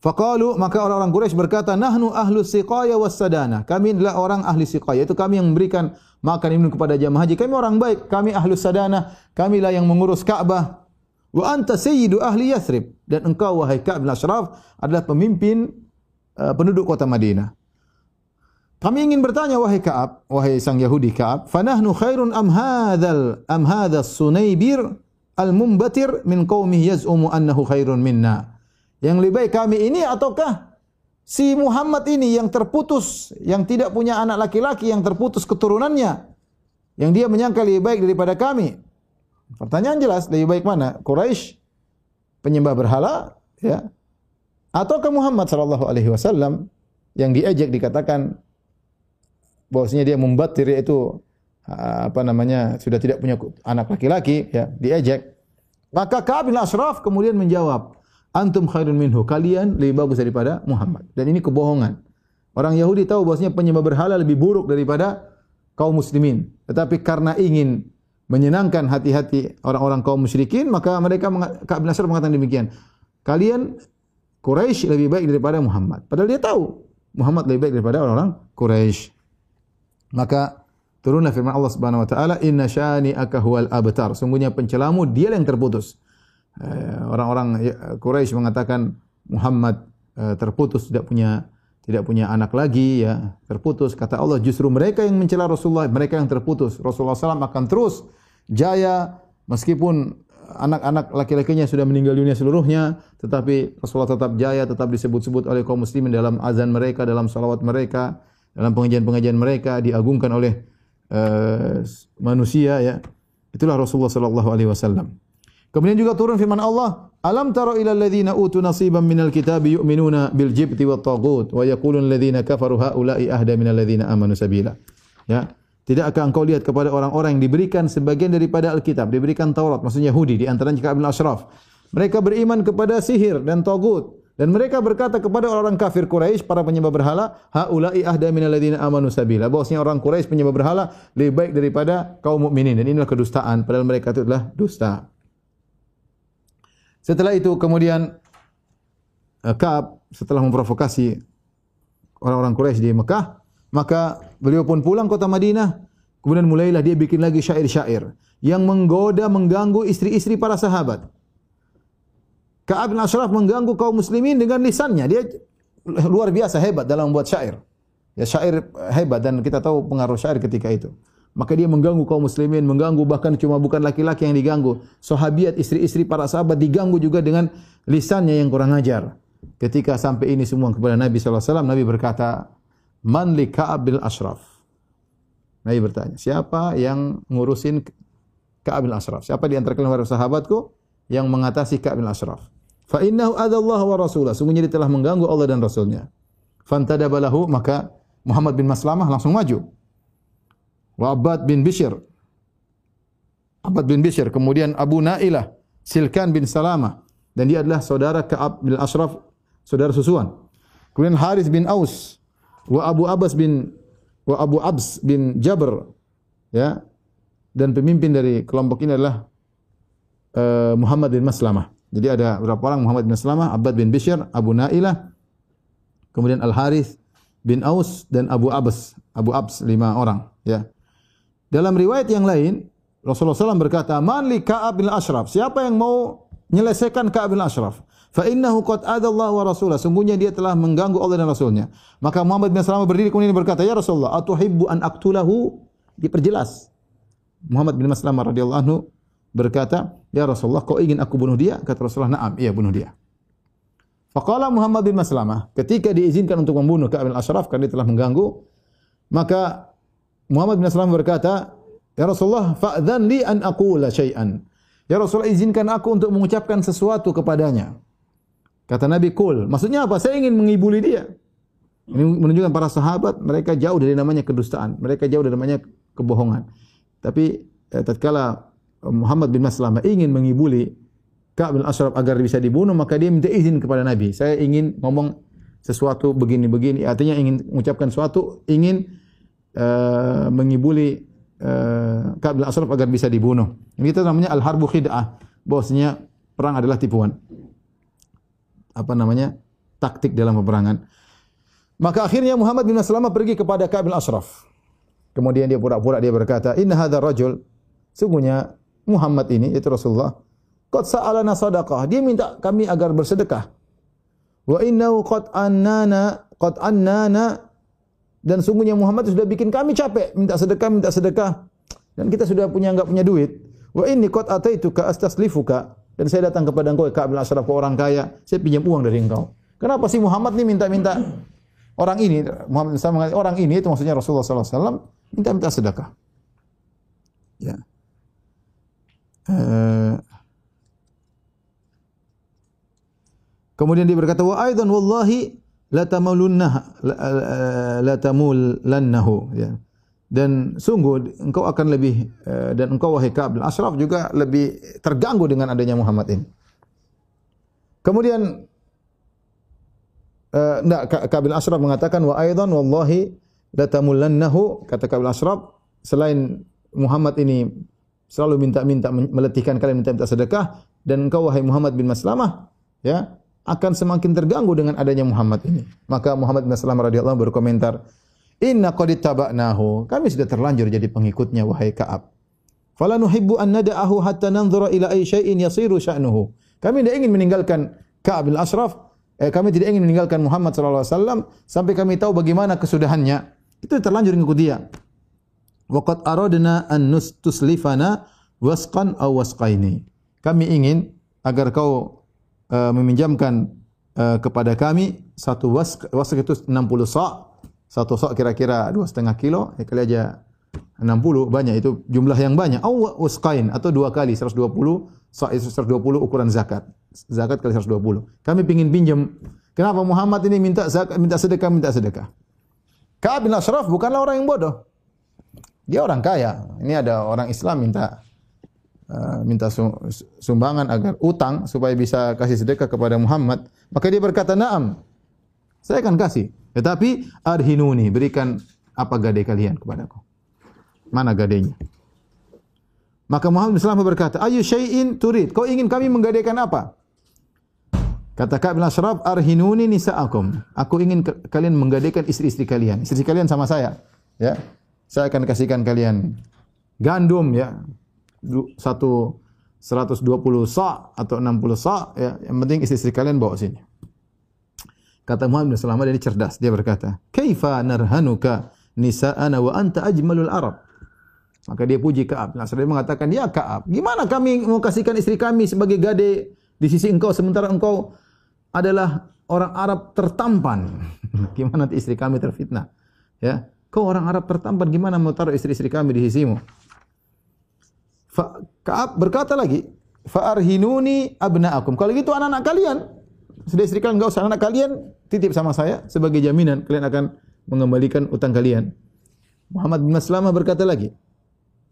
Faqalu maka orang-orang Quraisy berkata, "Nahnu ahlu siqaya was sadana." Kami adalah orang ahli siqaya, itu kami yang memberikan makan minum kepada jemaah haji. Kami orang baik, kami ahlu sadana, kamilah yang mengurus Ka'bah. Wa anta sayyidu ahli Yathrib dan engkau wahai Ka'ab bin Ashraf adalah pemimpin Uh, penduduk kota Madinah. Kami ingin bertanya wahai Ka'ab, wahai sang Yahudi Ka'ab, fanahnu khairun am hadzal am hadzal sunaybir al-mumbatir min qaumihi yaz'umu annahu khairun minna. Yang lebih baik kami ini ataukah si Muhammad ini yang terputus, yang tidak punya anak laki-laki, yang terputus keturunannya, yang dia menyangka lebih baik daripada kami? Pertanyaan jelas, lebih baik mana? Quraisy penyembah berhala, ya, atau ke Muhammad sallallahu alaihi wasallam yang diejek dikatakan bahwasanya dia membatir itu apa namanya sudah tidak punya anak laki-laki ya diejek. Maka Ka'ab bin Ashraf kemudian menjawab antum khairun minhu kalian lebih bagus daripada Muhammad. Dan ini kebohongan. Orang Yahudi tahu bahwasanya penyembah berhala lebih buruk daripada kaum muslimin. Tetapi karena ingin menyenangkan hati-hati orang-orang kaum musyrikin maka mereka Ka'ab bin Ashraf mengatakan demikian. Kalian Quraisy lebih baik daripada Muhammad. Padahal dia tahu Muhammad lebih baik daripada orang-orang Quraisy. Maka turunlah firman Allah Subhanahu wa taala, "Inna syani aka huwal abtar." Sungguhnya pencelamu dia yang terputus. Eh, orang-orang ya, Quraisy mengatakan Muhammad eh, terputus tidak punya tidak punya anak lagi ya terputus kata Allah justru mereka yang mencela Rasulullah mereka yang terputus Rasulullah SAW akan terus jaya meskipun anak-anak laki-lakinya sudah meninggal dunia seluruhnya, tetapi Rasulullah tetap jaya, tetap disebut-sebut oleh kaum muslimin dalam azan mereka, dalam salawat mereka, dalam pengajian-pengajian mereka, diagungkan oleh uh, manusia ya. Itulah Rasulullah sallallahu alaihi wasallam. Kemudian juga turun firman Allah, "Alam tara ila alladziina utu nasiban minal kitabi yu'minuna bil jibti wat taghut wa yaqulun alladziina kafaru haula'i ahda minal ladziina amanu sabila." Ya. Tidakkah engkau lihat kepada orang-orang yang diberikan sebagian daripada Alkitab, diberikan Taurat, maksudnya Yahudi, di antaranya Ka'ab bin Ashraf. Mereka beriman kepada sihir dan togut. Dan mereka berkata kepada orang kafir Quraisy, para penyembah berhala, haula'i ahda minal ladzina amanu sabila. Bahwasanya orang Quraisy penyembah berhala lebih baik daripada kaum mukminin dan inilah kedustaan padahal mereka itu adalah dusta. Setelah itu kemudian eh, Ka'ab setelah memprovokasi orang-orang Quraisy di Mekah, Maka beliau pun pulang kota Madinah. Kemudian mulailah dia bikin lagi syair-syair yang menggoda, mengganggu istri-istri para sahabat. Ka'ab bin Ashraf mengganggu kaum muslimin dengan lisannya. Dia luar biasa hebat dalam membuat syair. Ya syair hebat dan kita tahu pengaruh syair ketika itu. Maka dia mengganggu kaum muslimin, mengganggu bahkan cuma bukan laki-laki yang diganggu. Sahabiat, istri-istri para sahabat diganggu juga dengan lisannya yang kurang ajar. Ketika sampai ini semua kepada Nabi SAW, Nabi berkata, Man li Ka'ab bin Ashraf? Nabi bertanya, siapa yang ngurusin Ka'ab bin Ashraf? Siapa di antara kalian sahabatku yang mengatasi Ka'ab bin Ashraf? Fa innahu adallahu wa rasulah. Sungguhnya dia telah mengganggu Allah dan Rasulnya. Fantadaba lahu, maka Muhammad bin Maslamah langsung maju. Wa Abbad bin Bishr. Abbad bin Bishr. Kemudian Abu Na'ilah. Silkan bin Salamah. Dan dia adalah saudara Ka'ab bin Ashraf, saudara susuan. Kemudian Haris bin Aus wa Abu Abbas bin wa Abu Abs bin Jabr ya dan pemimpin dari kelompok ini adalah uh, Muhammad bin Maslamah. Jadi ada beberapa orang Muhammad bin Maslamah, Abbad bin Bishr, Abu Nailah, kemudian Al Harith bin Aus dan Abu Abbas, Abu Abs lima orang ya. Dalam riwayat yang lain Rasulullah SAW berkata, "Man li Ka'ab bin Ashraf?" Siapa yang mau menyelesaikan Ka'ab bin Ashraf? Fa innahu qad adallahu wa rasulah. Sungguhnya dia telah mengganggu Allah dan rasulnya. Maka Muhammad bin Salamah berdiri kemudian berkata ya Rasulullah atuhibbu an aqtulahu diperjelas. Muhammad bin Salamah radhiyallahu anhu berkata ya Rasulullah kau ingin aku bunuh dia? Kata Rasulullah na'am iya bunuh dia. Faqala Muhammad bin Maslamah ketika diizinkan untuk membunuh Ka'ab bin Ashraf karena dia telah mengganggu maka Muhammad bin Maslamah berkata ya Rasulullah fa'dhan li an aqula syai'an. Ya Rasulullah izinkan aku untuk mengucapkan sesuatu kepadanya Kata Nabi kul. Maksudnya apa? Saya ingin mengibuli dia. Ini menunjukkan para sahabat mereka jauh dari namanya kedustaan. Mereka jauh dari namanya kebohongan. Tapi eh, tatkala Muhammad bin Maslamah ingin mengibuli Ka'ab bin Ashraf agar bisa dibunuh, maka dia minta izin kepada Nabi. Saya ingin ngomong sesuatu begini-begini. Artinya ingin mengucapkan sesuatu, ingin uh, mengibuli uh, Ka'ab bin Ashraf agar bisa dibunuh. Ini kita namanya al-harbu khid'ah. Bahwasanya perang adalah tipuan apa namanya taktik dalam peperangan. Maka akhirnya Muhammad bin Maslamah pergi kepada Ka'ab bin Ashraf. Kemudian dia pura-pura dia berkata, "Inna hadha rajul" Sungguhnya Muhammad ini itu Rasulullah qad sa'alana sadaqah. Dia minta kami agar bersedekah. Wa innahu qad annana qad annana dan sungguhnya Muhammad sudah bikin kami capek minta sedekah minta sedekah dan kita sudah punya enggak punya duit. Wa inni qad ataituka astaslifuka dan saya datang kepada engkau Ka'ab bin Ashraf orang kaya, saya pinjam uang dari engkau. Kenapa sih Muhammad ni minta-minta orang ini Muhammad Sallam orang ini itu maksudnya Rasulullah sallallahu alaihi wasallam minta-minta sedekah. Ya. Uh, kemudian dia berkata wa aidan wallahi la tamulunna la tamullannahu ya dan sungguh engkau akan lebih uh, dan engkau wahai Ka'ab bin Ashraf juga lebih terganggu dengan adanya Muhammad ini. Kemudian uh, enggak Ka'ab bin Ashraf mengatakan wa aidan wallahi la tamullannahu kata Ka'ab bin Ashraf selain Muhammad ini selalu minta-minta meletihkan kalian minta-minta sedekah dan engkau wahai Muhammad bin Maslamah ya akan semakin terganggu dengan adanya Muhammad ini. Maka Muhammad bin Maslamah radhiyallahu berkomentar, Inna qad ittaba'nahu. Kami sudah terlanjur jadi pengikutnya wahai Ka'ab. Fala nuhibbu an nada'ahu hatta nanzura ila ay shay'in yasiru sha'nuhu. Kami tidak ingin meninggalkan Ka'ab bin Ashraf. Eh, kami tidak ingin meninggalkan Muhammad sallallahu alaihi wasallam sampai kami tahu bagaimana kesudahannya. Itu terlanjur mengikuti dia. Wa qad aradna an nustuslifana wasqan aw wasqaini. kami ingin agar kau uh, meminjamkan uh, kepada kami satu wask wask itu 60 sa' satu sa' kira-kira 2,5 kilo ya kali aja 60 banyak. Itu jumlah yang banyak. Aw wasqain atau dua kali 120 sa' itu 120 ukuran zakat. Zakat kali 120 kami ingin pinjam. Kenapa Muhammad ini minta zakat minta sedekah minta sedekah? Ka'ab bin Ashraf bukanlah orang yang bodoh. Dia orang kaya. Ini ada orang Islam minta Uh, minta sumbangan agar utang supaya bisa kasih sedekah kepada Muhammad, maka dia berkata, "Na'am. Saya akan kasih. Tetapi arhinuni, berikan apa gadai kalian kepadaku." Mana gadainya? Maka Muhammad SAW berkata, "Ayu syai'in turid? Kau ingin kami menggadaikan apa?" Kata Ka'ab bin Ashraf, "Arhinuni nisa'akum." Aku ingin kalian menggadaikan istri-istri kalian. Istri kalian sama saya, ya. Saya akan kasihkan kalian gandum ya, satu 120 sa atau 60 sa ya yang penting istri-istri kalian bawa sini kata Muhammad bin Salamah dia cerdas dia berkata kaifa narhanuka nisa'ana wa anta ajmalul arab? Maka dia puji Ka'ab. Nah dia mengatakan ya Ka'ab gimana kami mau kasihkan istri kami sebagai gade di sisi engkau sementara engkau adalah orang Arab tertampan. Gimana nanti istri kami terfitnah? Ya kau orang Arab tertampan gimana mau taruh istri-istri kami di sisimu? Kaab berkata lagi, fa'arhinuni abna'akum. Kalau gitu anak-anak kalian, sudah istri kalian enggak usah anak kalian titip sama saya sebagai jaminan kalian akan mengembalikan utang kalian. Muhammad bin Maslamah berkata lagi.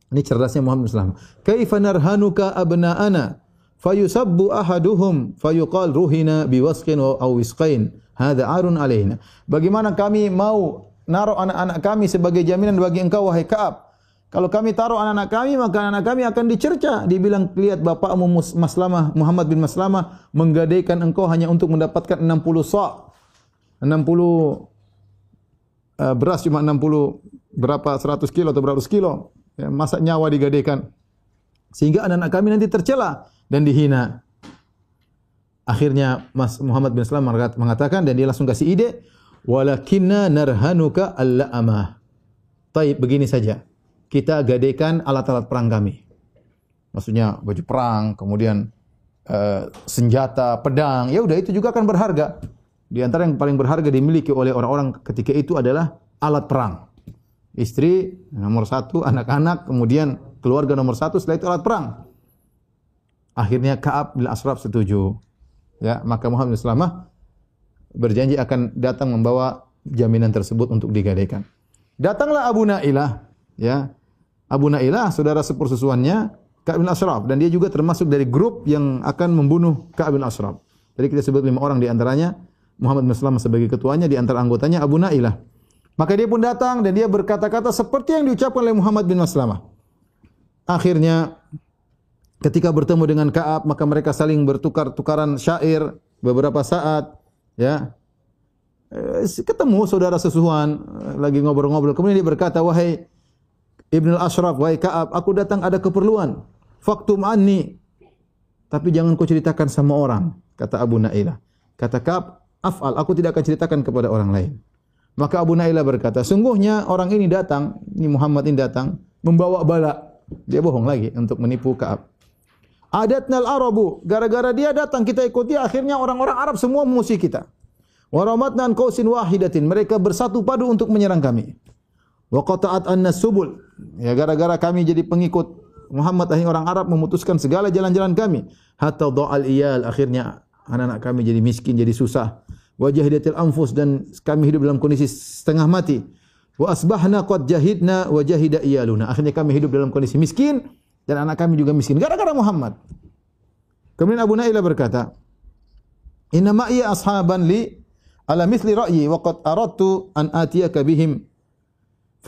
Ini cerdasnya Muhammad bin Maslamah. Kaifa narhanuka abna'ana fayusabbu ahaduhum fayuqal ruhina biwasqin aw wisqain. Hadza arun alaina. Bagaimana kami mau naruh anak-anak kami sebagai jaminan bagi engkau wahai Ka'ab kalau kami taruh anak-anak kami, maka anak kami akan dicerca. Dibilang, lihat bapakmu Maslamah, Muhammad bin Maslamah, menggadaikan engkau hanya untuk mendapatkan 60 sa' 60 uh, beras cuma 60 berapa 100 kilo atau berapa kilo. Ya, masa nyawa digadaikan. Sehingga anak-anak kami nanti tercela dan dihina. Akhirnya Mas Muhammad bin Salam mengatakan dan dia langsung kasih ide, "Walakinna narhanuka al-la'amah." Baik, begini saja kita gadaikan alat-alat perang kami. Maksudnya baju perang, kemudian uh, senjata, pedang, ya udah itu juga akan berharga. Di antara yang paling berharga dimiliki oleh orang-orang ketika itu adalah alat perang. Istri nomor satu, anak-anak, kemudian keluarga nomor satu, setelah itu alat perang. Akhirnya Kaab bin Asraf setuju. Ya, maka Muhammad bin Salamah berjanji akan datang membawa jaminan tersebut untuk digadaikan. Datanglah Abu Nailah, ya, Abu Nailah, saudara sepersusuannya Ka'ab bin Ashraf dan dia juga termasuk dari grup yang akan membunuh Ka'ab bin Ashraf. Jadi kita sebut lima orang di antaranya Muhammad bin Salam sebagai ketuanya di antara anggotanya Abu Nailah. Maka dia pun datang dan dia berkata-kata seperti yang diucapkan oleh Muhammad bin Maslamah. Akhirnya ketika bertemu dengan Ka'ab maka mereka saling bertukar-tukaran syair beberapa saat ya. Eh, ketemu saudara sesuhuan eh, lagi ngobrol-ngobrol kemudian dia berkata wahai Ibn al-Ashraf, wahai Ka'ab, aku datang ada keperluan. Faktum anni. Tapi jangan kau ceritakan sama orang, kata Abu Nailah. Kata Ka'ab, af'al, aku tidak akan ceritakan kepada orang lain. Maka Abu Nailah berkata, sungguhnya orang ini datang, ini Muhammad ini datang, membawa bala. Dia bohong lagi untuk menipu Ka'ab. Adatnal Arabu, gara-gara dia datang kita ikuti, akhirnya orang-orang Arab semua memusuhi kita. Waramatnan kausin wahidatin, mereka bersatu padu untuk menyerang kami. Wa qata'at anna subul. Ya gara-gara kami jadi pengikut Muhammad akhirnya orang Arab memutuskan segala jalan-jalan kami. Hatta dha'al iyal akhirnya anak-anak kami jadi miskin, jadi susah. Wa jahidatil anfus dan kami hidup dalam kondisi setengah mati. Wa asbahna qad jahidna wa jahida iyaluna. Akhirnya kami hidup dalam kondisi miskin dan anak kami juga miskin gara-gara Muhammad. Kemudian Abu Nailah berkata, "Inna ma'iya ashaban li ala mithli ra'yi wa qad aradtu an atiyaka bihim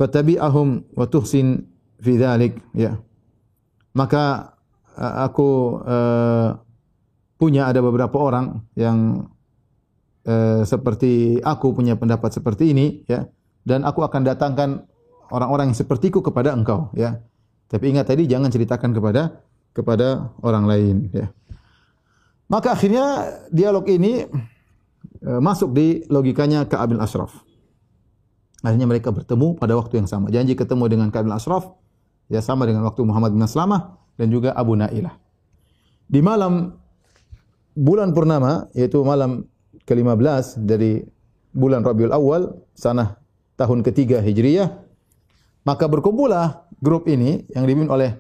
fatabi'ahum wa tuhsin fi dhalik ya. Maka aku uh, punya ada beberapa orang yang uh, seperti aku punya pendapat seperti ini ya. Dan aku akan datangkan orang-orang yang sepertiku kepada engkau ya. Tapi ingat tadi jangan ceritakan kepada kepada orang lain ya. Maka akhirnya dialog ini uh, masuk di logikanya Ka'ab bin Ashraf Akhirnya mereka bertemu pada waktu yang sama. Janji ketemu dengan Kabil Ashraf, ya sama dengan waktu Muhammad bin Aslamah dan juga Abu Nailah. Di malam bulan purnama yaitu malam ke-15 dari bulan Rabiul Awal sanah tahun ketiga Hijriyah maka berkumpullah grup ini yang dipimpin oleh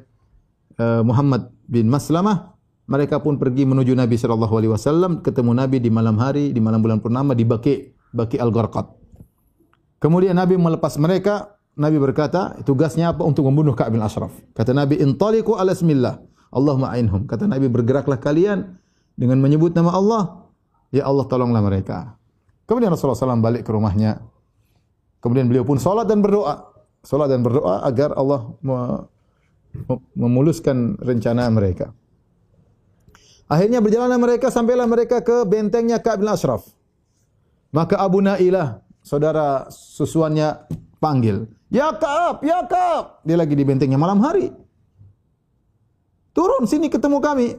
uh, Muhammad bin Maslamah mereka pun pergi menuju Nabi sallallahu alaihi wasallam ketemu Nabi di malam hari di malam bulan purnama di Baqi Baqi Al-Gharqad kemudian Nabi melepas mereka Nabi berkata tugasnya apa untuk membunuh Ka'ab bin Ashraf kata Nabi intaliqu ala bismillah Allahumma ainhum kata Nabi bergeraklah kalian dengan menyebut nama Allah, ya Allah tolonglah mereka. Kemudian Rasulullah SAW balik ke rumahnya. Kemudian beliau pun solat dan berdoa. Solat dan berdoa agar Allah memuluskan rencana mereka. Akhirnya berjalan mereka sampailah mereka ke bentengnya Ka'ab bin Ashraf. Maka Abu Nailah, saudara susuannya panggil. Ya Ka'ab, ya Ka'ab. Dia lagi di bentengnya malam hari. Turun sini ketemu kami.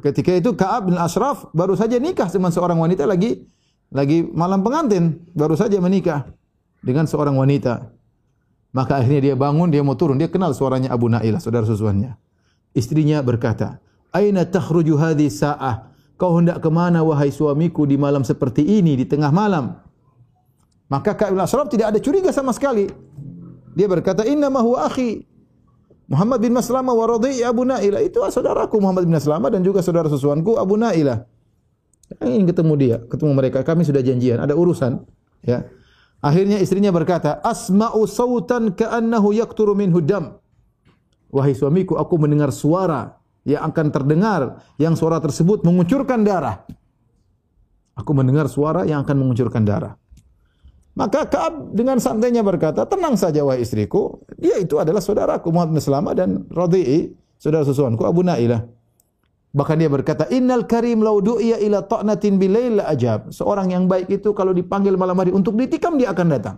Ketika itu Ka'ab bin Ashraf baru saja nikah dengan seorang wanita lagi lagi malam pengantin, baru saja menikah dengan seorang wanita. Maka akhirnya dia bangun, dia mau turun, dia kenal suaranya Abu Nailah, saudara susuannya. Istrinya berkata, "Aina takhruju hadhi sa'ah? Kau hendak ke mana wahai suamiku di malam seperti ini di tengah malam?" Maka Ka'ab bin Ashraf tidak ada curiga sama sekali. Dia berkata, "Inna ma huwa akhi." Muhammad bin Maslamah wa radhi Abu Nailah itu saudaraku Muhammad bin Maslamah dan juga saudara susuanku Abu Nailah. Ingin ketemu dia, ketemu mereka. Kami sudah janjian, ada urusan, ya. Akhirnya istrinya berkata, "Asma'u sautan ka'annahu yaqturu minhu dam." Wahai suamiku, aku mendengar suara yang akan terdengar yang suara tersebut mengucurkan darah. Aku mendengar suara yang akan mengucurkan darah. Maka Kaab dengan santainya berkata, tenang saja wahai istriku, dia itu adalah saudaraku Muhammad bin Salama dan Radhi'i, saudara susuanku Abu Nailah. Bahkan dia berkata, Innal karim lau du'iya ila ta'natin bilail ajab. Seorang yang baik itu kalau dipanggil malam hari untuk ditikam, dia akan datang.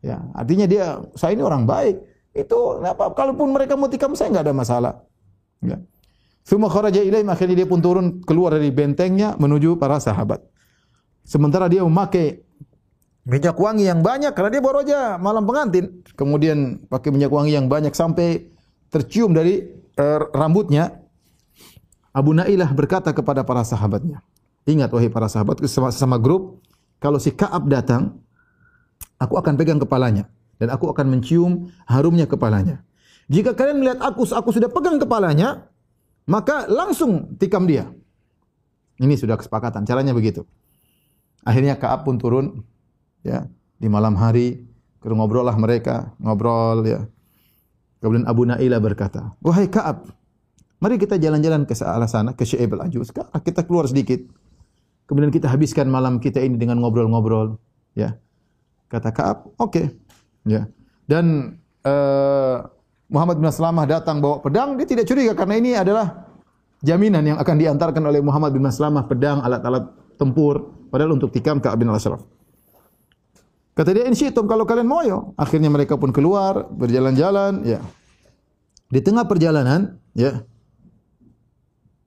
Ya, artinya dia, saya ini orang baik. Itu, apa, kalaupun mereka mau tikam, saya enggak ada masalah. Ya. Semua kharaja ilaih, akhirnya dia pun turun keluar dari bentengnya menuju para sahabat. Sementara dia memakai minyak wangi yang banyak karena dia baru aja malam pengantin. Kemudian pakai minyak wangi yang banyak sampai tercium dari uh, rambutnya. Abu Nailah berkata kepada para sahabatnya, ingat wahai para sahabat sama, sama grup, kalau si Kaab datang, aku akan pegang kepalanya dan aku akan mencium harumnya kepalanya. Jika kalian melihat aku, aku sudah pegang kepalanya, maka langsung tikam dia. Ini sudah kesepakatan, caranya begitu. Akhirnya Kaab pun turun ya di malam hari ngobrol lah mereka ngobrol ya. Kemudian Abu Naila berkata wahai Kaab mari kita jalan-jalan ke searah sana ke Syekh al Ajuz kita keluar sedikit. Kemudian kita habiskan malam kita ini dengan ngobrol-ngobrol ya. Kata Kaab oke. Okay. ya. Dan uh, Muhammad bin Aslamah datang bawa pedang. Dia tidak curiga karena ini adalah jaminan yang akan diantarkan oleh Muhammad bin Aslamah pedang alat-alat tempur padahal untuk tikam Ka'ab bin Al-Ashraf. Kata dia, ini syitum kalau kalian mau ya. Akhirnya mereka pun keluar, berjalan-jalan. Ya. Di tengah perjalanan, ya,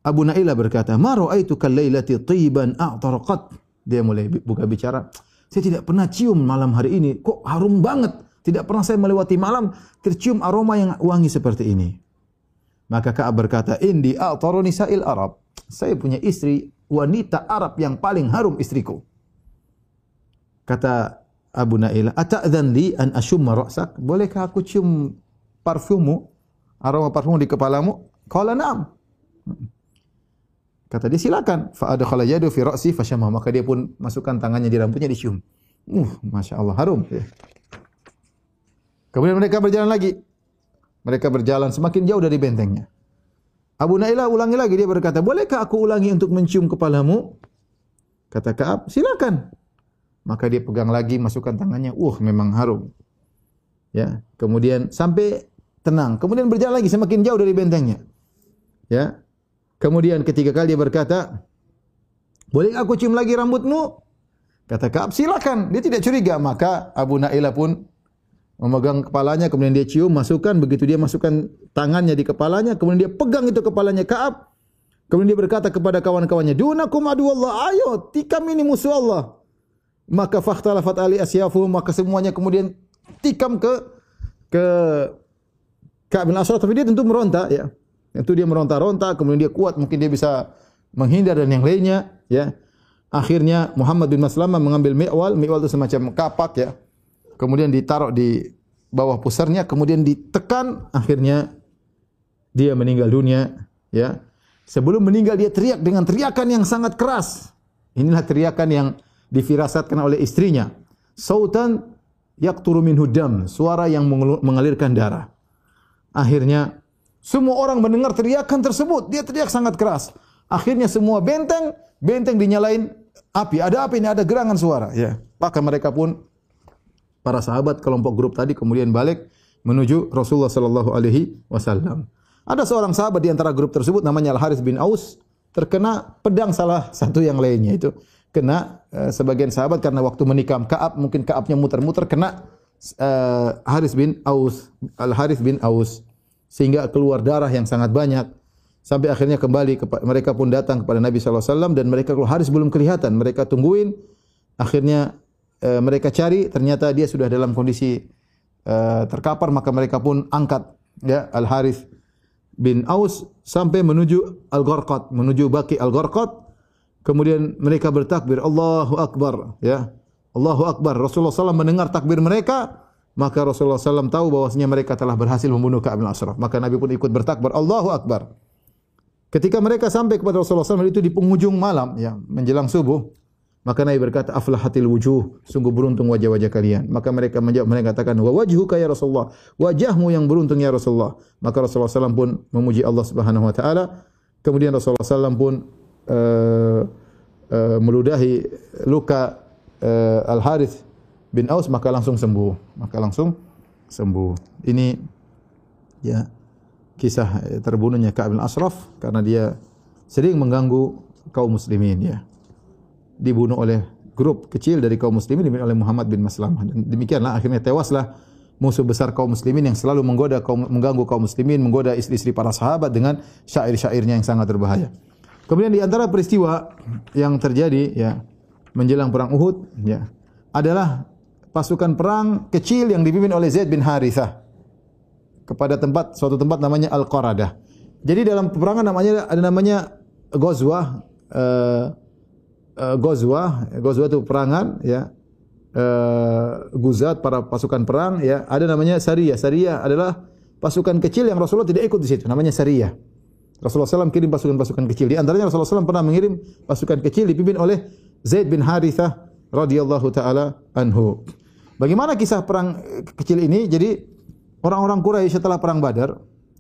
Abu Naila berkata, Maro aitu kalailati tiban a'tarqat. Dia mulai buka bicara. Saya tidak pernah cium malam hari ini. Kok harum banget. Tidak pernah saya melewati malam tercium aroma yang wangi seperti ini. Maka Ka'ab berkata, Indi a'taru nisa'il Arab. Saya punya istri wanita Arab yang paling harum istriku. Kata Abu Nailah, "Ata'dzan li an ashumma ra'sak?" Bolehkah aku cium parfummu, aroma parfummu di kepalamu? Qala na'am. Kata dia, silakan. Fa adkhala yadu fi ra'si fa. Maka dia pun masukkan tangannya di rambutnya dicium. Uh, Masya Allah, harum. Ya. Kemudian mereka berjalan lagi. Mereka berjalan semakin jauh dari bentengnya. Abu Nailah ulangi lagi. Dia berkata, bolehkah aku ulangi untuk mencium kepalamu? Kata Kaab, silakan maka dia pegang lagi masukkan tangannya. Uh memang harum. Ya kemudian sampai tenang. Kemudian berjalan lagi semakin jauh dari bentengnya. Ya kemudian ketiga kali dia berkata boleh aku cium lagi rambutmu? Kata Kaab silakan. Dia tidak curiga. Maka Abu Nailah pun memegang kepalanya kemudian dia cium masukkan. Begitu dia masukkan tangannya di kepalanya kemudian dia pegang itu kepalanya Kaab. Kemudian dia berkata kepada kawan-kawannya dunakum adu Allah ayo tikam ini musuh Allah maka fakhtalafat ali asyafu maka semuanya kemudian tikam ke ke Ka'ab bin Ashraf tapi dia tentu meronta ya Itu dia meronta-ronta, kemudian dia kuat, mungkin dia bisa menghindar dan yang lainnya, ya. Akhirnya Muhammad bin Maslamah mengambil mi'wal, mi'wal itu semacam kapak ya. Kemudian ditaruh di bawah pusarnya, kemudian ditekan, akhirnya dia meninggal dunia, ya. Sebelum meninggal dia teriak dengan teriakan yang sangat keras. Inilah teriakan yang difirasatkan oleh istrinya. Sautan yaqturu minhu dam, suara yang mengalirkan darah. Akhirnya semua orang mendengar teriakan tersebut, dia teriak sangat keras. Akhirnya semua benteng, benteng dinyalain api. Ada api ini, ada gerangan suara. Ya. Maka mereka pun para sahabat kelompok grup tadi kemudian balik menuju Rasulullah sallallahu alaihi wasallam. Ada seorang sahabat di antara grup tersebut namanya Al Harith bin Aus terkena pedang salah satu yang lainnya itu kena uh, sebagian sahabat karena waktu menikam Kaab mungkin Kaabnya muter-muter kena uh, Harith bin Aus Al Harith bin Aus. Sehingga keluar darah yang sangat banyak. Sampai akhirnya kembali mereka pun datang kepada Nabi sallallahu alaihi wasallam dan mereka kalau Haris belum kelihatan. Mereka tungguin. Akhirnya e, mereka cari. Ternyata dia sudah dalam kondisi e, terkapar. Maka mereka pun angkat ya Al Haris bin Aus sampai menuju Al Gharqat menuju Baki Al Gharqat kemudian mereka bertakbir Allahu Akbar ya Allahu Akbar Rasulullah SAW mendengar takbir mereka maka Rasulullah SAW tahu bahwasanya mereka telah berhasil membunuh Ka'ab bin Ashraf maka Nabi pun ikut bertakbir Allahu Akbar Ketika mereka sampai kepada Rasulullah SAW itu di penghujung malam, ya, menjelang subuh, maka Nabi berkata, aflahatil wujuh, sungguh beruntung wajah-wajah kalian. Maka mereka menjawab, mereka katakan, wa wajhuka ya Rasulullah, wajahmu yang beruntung ya Rasulullah. Maka Rasulullah SAW pun memuji Allah Subhanahu Wa Taala. Kemudian Rasulullah SAW pun uh, uh, meludahi luka uh, Al Harith bin Aus, maka langsung sembuh. Maka langsung sembuh. Ini ya kisah eh, terbunuhnya Ka'ab bin Ashraf karena dia sering mengganggu kaum muslimin ya. Dibunuh oleh grup kecil dari kaum muslimin dibunuh oleh Muhammad bin Maslamah. Dan demikianlah akhirnya tewaslah musuh besar kaum muslimin yang selalu menggoda kaum mengganggu kaum muslimin, menggoda istri-istri para sahabat dengan syair-syairnya yang sangat berbahaya. Kemudian di antara peristiwa yang terjadi ya menjelang perang Uhud ya adalah pasukan perang kecil yang dipimpin oleh Zaid bin Harithah kepada tempat suatu tempat namanya Al-Qaradah. Jadi dalam peperangan namanya ada namanya Ghazwah uh, uh, Ghazwah, Ghazwah itu peperangan ya. Uh, Guzat para pasukan perang ya, ada namanya Sariyah. Sariyah adalah pasukan kecil yang Rasulullah tidak ikut di situ, namanya Sariyah. Rasulullah SAW kirim pasukan-pasukan kecil. Di antaranya Rasulullah SAW pernah mengirim pasukan kecil dipimpin oleh Zaid bin Harithah radhiyallahu taala anhu. Bagaimana kisah perang kecil ini? Jadi orang-orang Quraisy setelah perang Badar,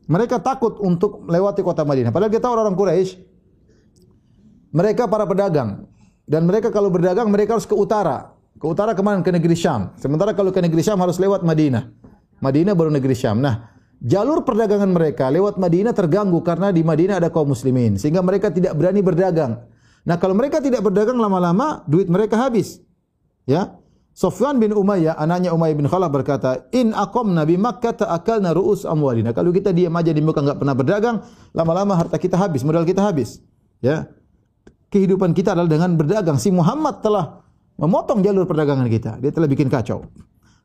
mereka takut untuk melewati kota Madinah. Padahal kita orang-orang Quraisy mereka para pedagang dan mereka kalau berdagang mereka harus ke utara. Ke utara ke mana? Ke negeri Syam. Sementara kalau ke negeri Syam harus lewat Madinah. Madinah baru negeri Syam. Nah, jalur perdagangan mereka lewat Madinah terganggu karena di Madinah ada kaum muslimin sehingga mereka tidak berani berdagang. Nah, kalau mereka tidak berdagang lama-lama duit mereka habis. Ya. Sofwan bin Umayyah, anaknya Umayyah bin Khalaf berkata, In akom Nabi Makkah ta'akalna ru'us amwalina. Kalau kita diam aja di Mekah enggak pernah berdagang, lama-lama harta kita habis, modal kita habis. Ya. Kehidupan kita adalah dengan berdagang. Si Muhammad telah memotong jalur perdagangan kita. Dia telah bikin kacau.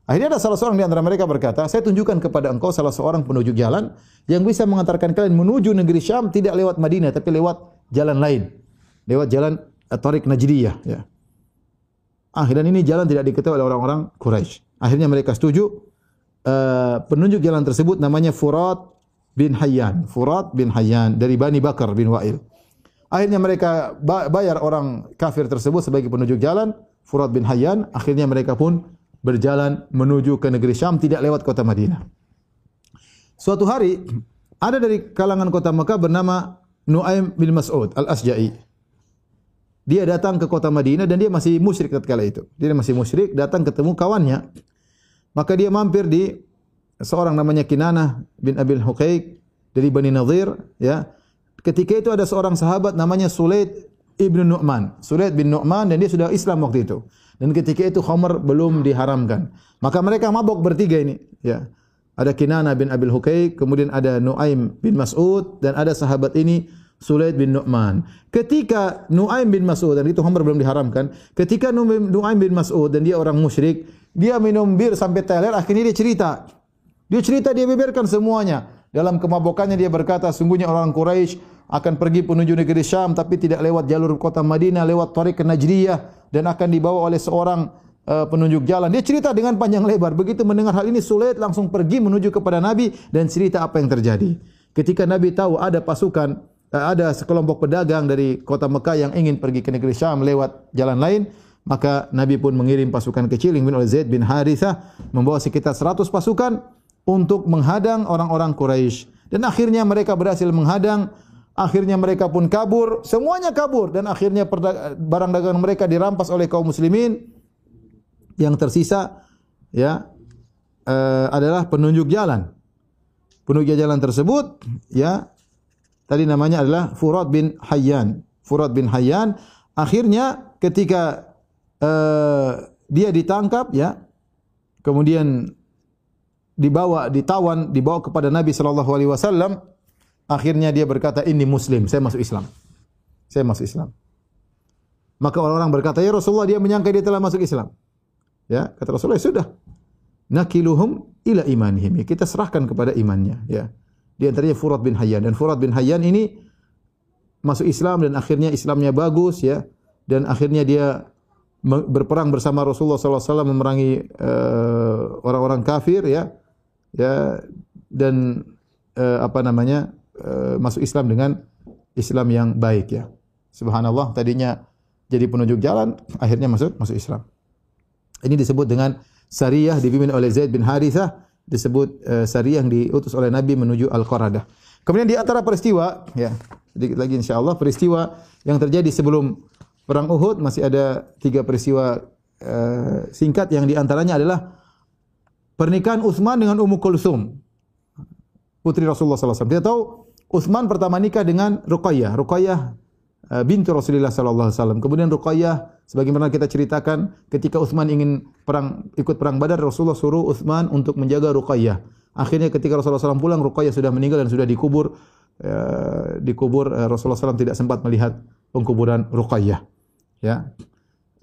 Akhirnya ada salah seorang di antara mereka berkata, saya tunjukkan kepada engkau salah seorang penunjuk jalan yang bisa mengantarkan kalian menuju negeri Syam tidak lewat Madinah tapi lewat jalan lain. Lewat jalan Tariq Najdiyah. Ya. Akhirnya ini jalan tidak diketahui oleh orang-orang Quraisy. Akhirnya mereka setuju uh, penunjuk jalan tersebut namanya Furat bin Hayyan. Furat bin Hayyan dari Bani Bakar bin Wa'il. Akhirnya mereka bayar orang kafir tersebut sebagai penunjuk jalan. Furat bin Hayyan. Akhirnya mereka pun berjalan menuju ke negeri Syam tidak lewat kota Madinah. Suatu hari ada dari kalangan kota Mekah bernama Nuaim bin Mas'ud al-Asja'i. Dia datang ke kota Madinah dan dia masih musyrik ketika itu. Dia masih musyrik, datang ketemu kawannya. Maka dia mampir di seorang namanya Kinanah bin Abil Huqaiq dari Bani Nadir. Ya. Ketika itu ada seorang sahabat namanya Sulaid ibn Nu'man. Sulaid bin Nu'man dan dia sudah Islam waktu itu. Dan ketika itu Khamar belum diharamkan. Maka mereka mabok bertiga ini. Ya. Ada Kinana bin Abil Huqaiq, kemudian ada Nuaim bin Mas'ud dan ada sahabat ini Sulaid bin Nu'man. Ketika Nu'aim bin Mas'ud, dan itu Umar belum diharamkan, ketika Nu'aim bin Mas'ud dan dia orang musyrik, dia minum bir sampai teler, akhirnya dia cerita. Dia cerita, dia beberkan semuanya. Dalam kemabukannya dia berkata, sungguhnya orang Quraisy akan pergi menuju negeri Syam tapi tidak lewat jalur kota Madinah, lewat Tariq Najriyah dan akan dibawa oleh seorang uh, penunjuk jalan. Dia cerita dengan panjang lebar. Begitu mendengar hal ini sulit langsung pergi menuju kepada Nabi dan cerita apa yang terjadi. Ketika Nabi tahu ada pasukan uh, ada sekelompok pedagang dari kota Mekah yang ingin pergi ke negeri Syam lewat jalan lain, maka Nabi pun mengirim pasukan kecil yang oleh Zaid bin Harithah membawa sekitar 100 pasukan untuk menghadang orang-orang Quraisy. Dan akhirnya mereka berhasil menghadang, akhirnya mereka pun kabur, semuanya kabur dan akhirnya barang dagangan mereka dirampas oleh kaum muslimin. Yang tersisa ya uh, adalah penunjuk jalan. Penunjuk jalan tersebut ya tadi namanya adalah Furad bin Hayyan. Furad bin Hayyan akhirnya ketika uh, dia ditangkap ya kemudian dibawa ditawan dibawa kepada Nabi sallallahu alaihi wasallam akhirnya dia berkata ini muslim saya masuk Islam. Saya masuk Islam. Maka orang-orang berkata ya Rasulullah dia menyangka dia telah masuk Islam. Ya kata Rasulullah ya sudah. Nakiluhum ila imanihim. Ya, kita serahkan kepada imannya. Ya. Di antaranya Furat bin Hayyan. Dan Furat bin Hayyan ini masuk Islam dan akhirnya Islamnya bagus ya. Dan akhirnya dia berperang bersama Rasulullah wasallam memerangi uh, orang-orang kafir ya. Ya. Dan uh, apa namanya uh, masuk Islam dengan Islam yang baik ya. Subhanallah tadinya jadi penunjuk jalan akhirnya masuk masuk Islam. Ini disebut dengan Sariyah dipimpin oleh Zaid bin Harithah disebut uh, Sariyah yang diutus oleh Nabi menuju Al-Qaradah. Kemudian di antara peristiwa ya sedikit lagi insyaallah peristiwa yang terjadi sebelum perang Uhud masih ada tiga peristiwa uh, singkat yang di antaranya adalah pernikahan Utsman dengan Ummu Kulsum putri Rasulullah sallallahu alaihi wasallam. Dia tahu Utsman pertama nikah dengan Ruqayyah. Ruqayyah uh, binti Rasulullah sallallahu alaihi wasallam. Kemudian Ruqayyah sebagaimana kita ceritakan ketika Utsman ingin perang ikut perang Badar Rasulullah suruh Utsman untuk menjaga Ruqayyah. Akhirnya ketika Rasulullah SAW pulang Ruqayyah sudah meninggal dan sudah dikubur uh, dikubur uh, Rasulullah SAW tidak sempat melihat pengkuburan Ruqayyah. Ya.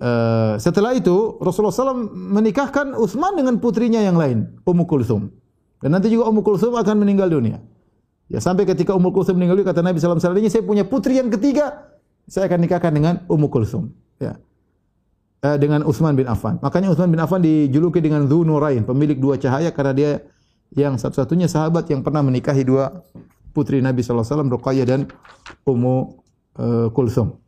Uh, setelah itu Rasulullah SAW menikahkan Utsman dengan putrinya yang lain, Ummu Kulsum. Dan nanti juga Ummu Kulsum akan meninggal dunia. Ya sampai ketika Ummu Kulsum meninggal dunia kata Nabi SAW, saya punya putri yang ketiga, saya akan nikahkan dengan Ummu Kulsum. Ya. Uh, dengan Utsman bin Affan. Makanya Utsman bin Affan dijuluki dengan Dzunurain, pemilik dua cahaya karena dia yang satu-satunya sahabat yang pernah menikahi dua putri Nabi sallallahu alaihi wasallam Ruqayyah dan Ummu uh, Kulsum.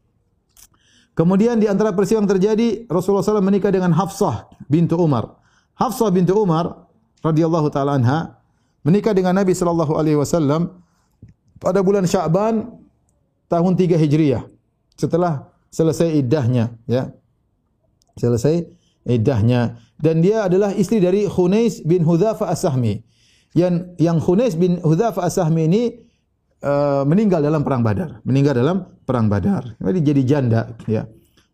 Kemudian di antara peristiwa yang terjadi Rasulullah SAW menikah dengan Hafsah bintu Umar. Hafsah bintu Umar radhiyallahu taala anha menikah dengan Nabi sallallahu alaihi wasallam pada bulan Sya'ban tahun 3 Hijriah. Setelah selesai iddahnya, ya. Selesai iddahnya dan dia adalah istri dari Khunais bin Hudzafa As-Sahmi. Yang yang Khunais bin Hudzafa As-Sahmi ini uh, meninggal dalam perang Badar, meninggal dalam perang Badar. Jadi jadi janda, ya.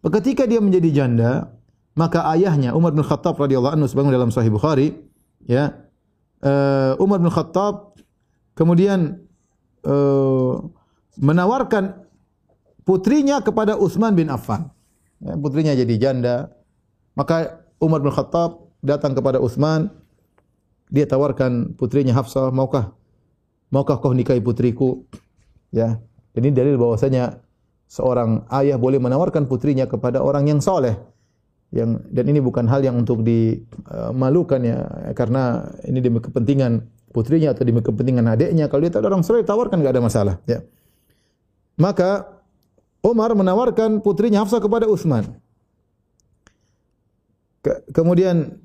Ketika dia menjadi janda, maka ayahnya Umar bin Khattab radhiyallahu anhu sebagaimana dalam Sahih Bukhari, ya. Uh, Umar bin Khattab kemudian uh, menawarkan putrinya kepada Utsman bin Affan. Ya, putrinya jadi janda. Maka Umar bin Khattab datang kepada Utsman, dia tawarkan putrinya Hafsah, maukah maukah kau nikahi putriku? Ya. Ini dalil bahwasanya seorang ayah boleh menawarkan putrinya kepada orang yang soleh. Yang dan ini bukan hal yang untuk dimalukan ya karena ini demi kepentingan putrinya atau demi kepentingan adiknya kalau dia ada orang soleh tawarkan enggak ada masalah ya. Maka Umar menawarkan putrinya Hafsah kepada Utsman. Ke kemudian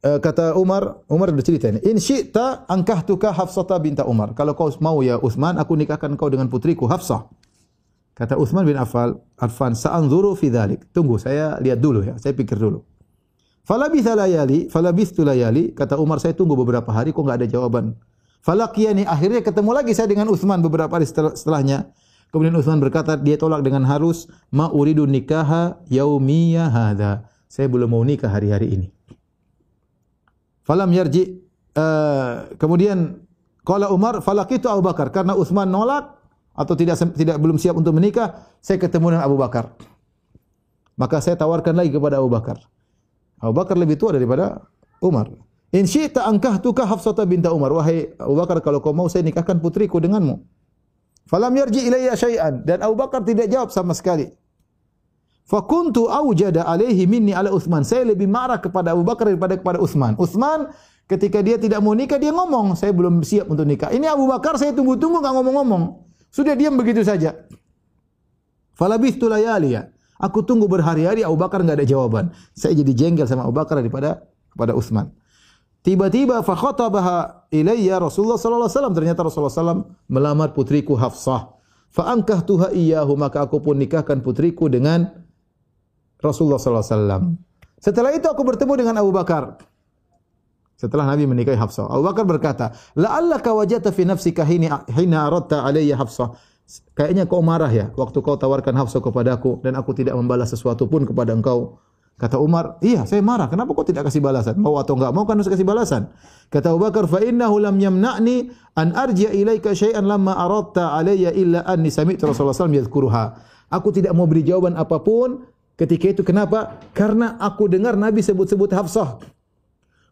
uh, kata Umar, Umar bercerita ini, "In syi'ta ankahtuka Hafsata binta Umar." Kalau kau mau ya Utsman, aku nikahkan kau dengan putriku Hafsah. Kata Utsman bin Affan, "Affan, sa'anzuru fi dzalik." Tunggu, saya lihat dulu ya, saya pikir dulu. Falabitha layali, falabithtu layali, kata Umar, saya tunggu beberapa hari kok enggak ada jawaban. Falaqiyani, akhirnya ketemu lagi saya dengan Utsman beberapa hari setelahnya. Kemudian Utsman berkata, dia tolak dengan halus, "Ma uridu nikaha yaumiyya hadza." Saya belum mau nikah hari-hari ini. Falam yarji uh, kemudian qala Umar falaqitu Abu Bakar karena Utsman nolak atau tidak tidak belum siap untuk menikah, saya ketemu dengan Abu Bakar. Maka saya tawarkan lagi kepada Abu Bakar. Abu Bakar lebih tua daripada Umar. In syi'ta ankahtuka Hafsata binta Umar. Wahai Abu Bakar, kalau kau mau saya nikahkan putriku denganmu. Falam yarji ilayya syai'an. Dan Abu Bakar tidak jawab sama sekali. Fakuntu awjada alaihi minni ala Uthman. Saya lebih marah kepada Abu Bakar daripada kepada Uthman. Uthman ketika dia tidak mau nikah, dia ngomong, saya belum siap untuk nikah. Ini Abu Bakar saya tunggu-tunggu enggak ngomong-ngomong. Sudah diam begitu saja. Falabithtu layaliya. Aku tunggu berhari-hari Abu Bakar enggak ada jawaban. Saya jadi jengkel sama Abu Bakar daripada kepada Uthman. Tiba-tiba fa khatabaha ilayya Rasulullah sallallahu alaihi wasallam ternyata Rasulullah sallam melamar putriku Hafsah. Fa ankahtuha iyyahu maka aku pun nikahkan putriku dengan Rasulullah sallallahu alaihi wasallam. Setelah itu aku bertemu dengan Abu Bakar. Setelah Nabi menikahi Hafsah, Abu Bakar berkata, "La'allaka wajadta fi nafsika hina hina aradta alayya Hafsah." Kayaknya kau marah ya waktu kau tawarkan Hafsah kepadaku dan aku tidak membalas sesuatu pun kepada engkau. Kata Umar, iya saya marah. Kenapa kau tidak kasih balasan? Mau atau enggak mau kan harus kasih balasan. Kata Abu Bakar, fa innahu lam yamna'ni an arji'a ilaika syai'an lamma aradta alayya illa anni sami'tu Rasulullah sallallahu alaihi wasallam Aku tidak mau beri jawaban apapun ketika itu. Kenapa? Karena aku dengar Nabi sebut-sebut Hafsah.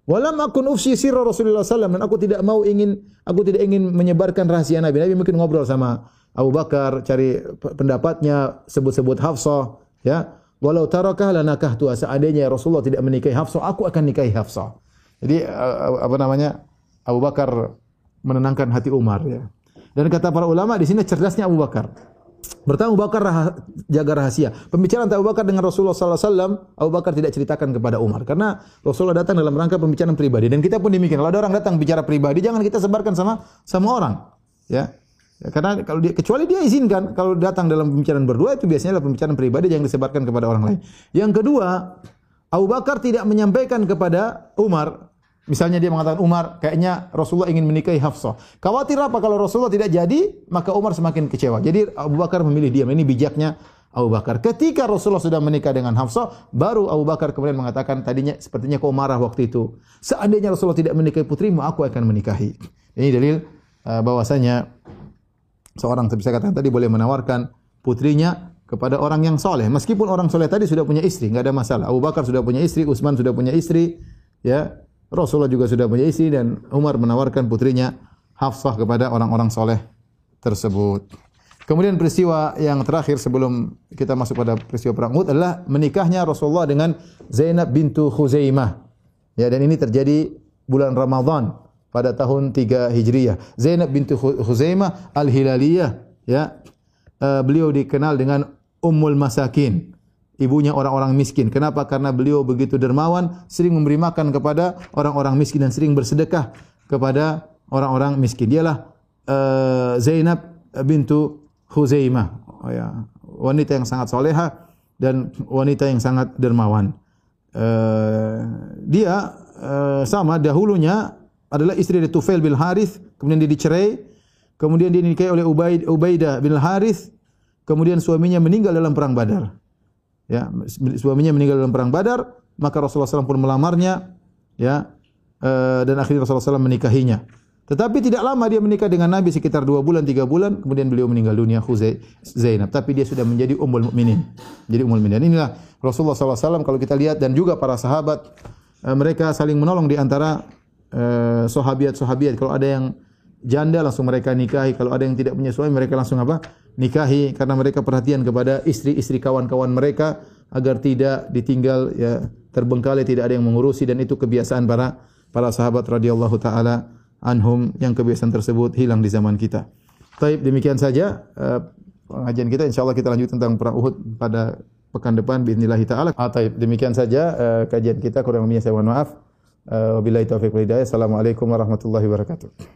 Walam akun ufsi sirra Rasulullah sallallahu dan aku tidak mau ingin aku tidak ingin menyebarkan rahasia Nabi. Nabi mungkin ngobrol sama Abu Bakar cari pendapatnya sebut-sebut Hafsah, ya. Walau tarakah lanakah tu seandainya Rasulullah tidak menikahi Hafsah, aku akan nikahi Hafsah. Jadi apa namanya? Abu Bakar menenangkan hati Umar ya. Dan kata para ulama di sini cerdasnya Abu Bakar. Abu Bakar rah jaga rahasia. Pembicaraan Abu Bakar dengan Rasulullah sallallahu alaihi wasallam, Abu Bakar tidak ceritakan kepada Umar karena Rasulullah datang dalam rangka pembicaraan pribadi dan kita pun demikian. Kalau ada orang datang bicara pribadi jangan kita sebarkan sama sama orang. Ya. Ya, karena kalau dia kecuali dia izinkan kalau datang dalam pembicaraan berdua itu biasanya adalah pembicaraan pribadi yang disebarkan kepada orang lain. Yang kedua, Abu Bakar tidak menyampaikan kepada Umar Misalnya dia mengatakan Umar, kayaknya Rasulullah ingin menikahi Hafsah. Khawatir apa kalau Rasulullah tidak jadi, maka Umar semakin kecewa. Jadi Abu Bakar memilih diam. Ini bijaknya Abu Bakar. Ketika Rasulullah sudah menikah dengan Hafsah, baru Abu Bakar kemudian mengatakan, tadinya sepertinya kau marah waktu itu. Seandainya Rasulullah tidak menikahi putrimu, aku akan menikahi. Ini dalil uh, bahwasanya seorang bisa katakan tadi boleh menawarkan putrinya kepada orang yang soleh. Meskipun orang soleh tadi sudah punya istri, enggak ada masalah. Abu Bakar sudah punya istri, Utsman sudah punya istri, ya. Rasulullah juga sudah punya istri dan Umar menawarkan putrinya Hafsah kepada orang-orang soleh tersebut. Kemudian peristiwa yang terakhir sebelum kita masuk pada peristiwa perang Uhud adalah menikahnya Rasulullah dengan Zainab bintu Khuzaimah. Ya dan ini terjadi bulan Ramadhan pada tahun 3 Hijriah. Zainab bintu Khuzaimah Al-Hilaliyah ya. Uh, beliau dikenal dengan Ummul Masakin. Ibunya orang-orang miskin. Kenapa? Karena beliau begitu dermawan, sering memberi makan kepada orang-orang miskin dan sering bersedekah kepada orang-orang miskin. Dialah uh, Zainab bintu Khuzaimah. Oh ya, wanita yang sangat soleha dan wanita yang sangat dermawan. Uh, dia uh, sama dahulunya adalah istri dari Tufail bin Harith, kemudian dia dicerai, kemudian dia dinikahi oleh Ubaid, Ubaidah bin Harith, kemudian suaminya meninggal dalam perang Badar. Ya, suaminya meninggal dalam perang Badar, maka Rasulullah SAW pun melamarnya, ya, uh, dan akhirnya Rasulullah SAW menikahinya. Tetapi tidak lama dia menikah dengan Nabi sekitar dua bulan, tiga bulan, kemudian beliau meninggal dunia Khuzai Zainab. Tapi dia sudah menjadi ummul mukminin. Jadi ummul mukminin. Inilah Rasulullah SAW kalau kita lihat dan juga para sahabat, uh, mereka saling menolong di antara Eh, sahabiat-sahabiat kalau ada yang janda langsung mereka nikahi kalau ada yang tidak punya suami mereka langsung apa nikahi karena mereka perhatian kepada istri-istri kawan-kawan mereka agar tidak ditinggal ya terbengkalai tidak ada yang mengurusi dan itu kebiasaan para para sahabat radhiyallahu taala anhum yang kebiasaan tersebut hilang di zaman kita. Baik demikian saja uh, pengajian kita insyaallah kita lanjut tentang perang Uhud pada pekan depan باذنillah taala. Ah, demikian saja uh, kajian kita kurang lebihnya saya mohon maaf. Wabillahi taufiq wal hidayah. Assalamualaikum warahmatullahi wabarakatuh.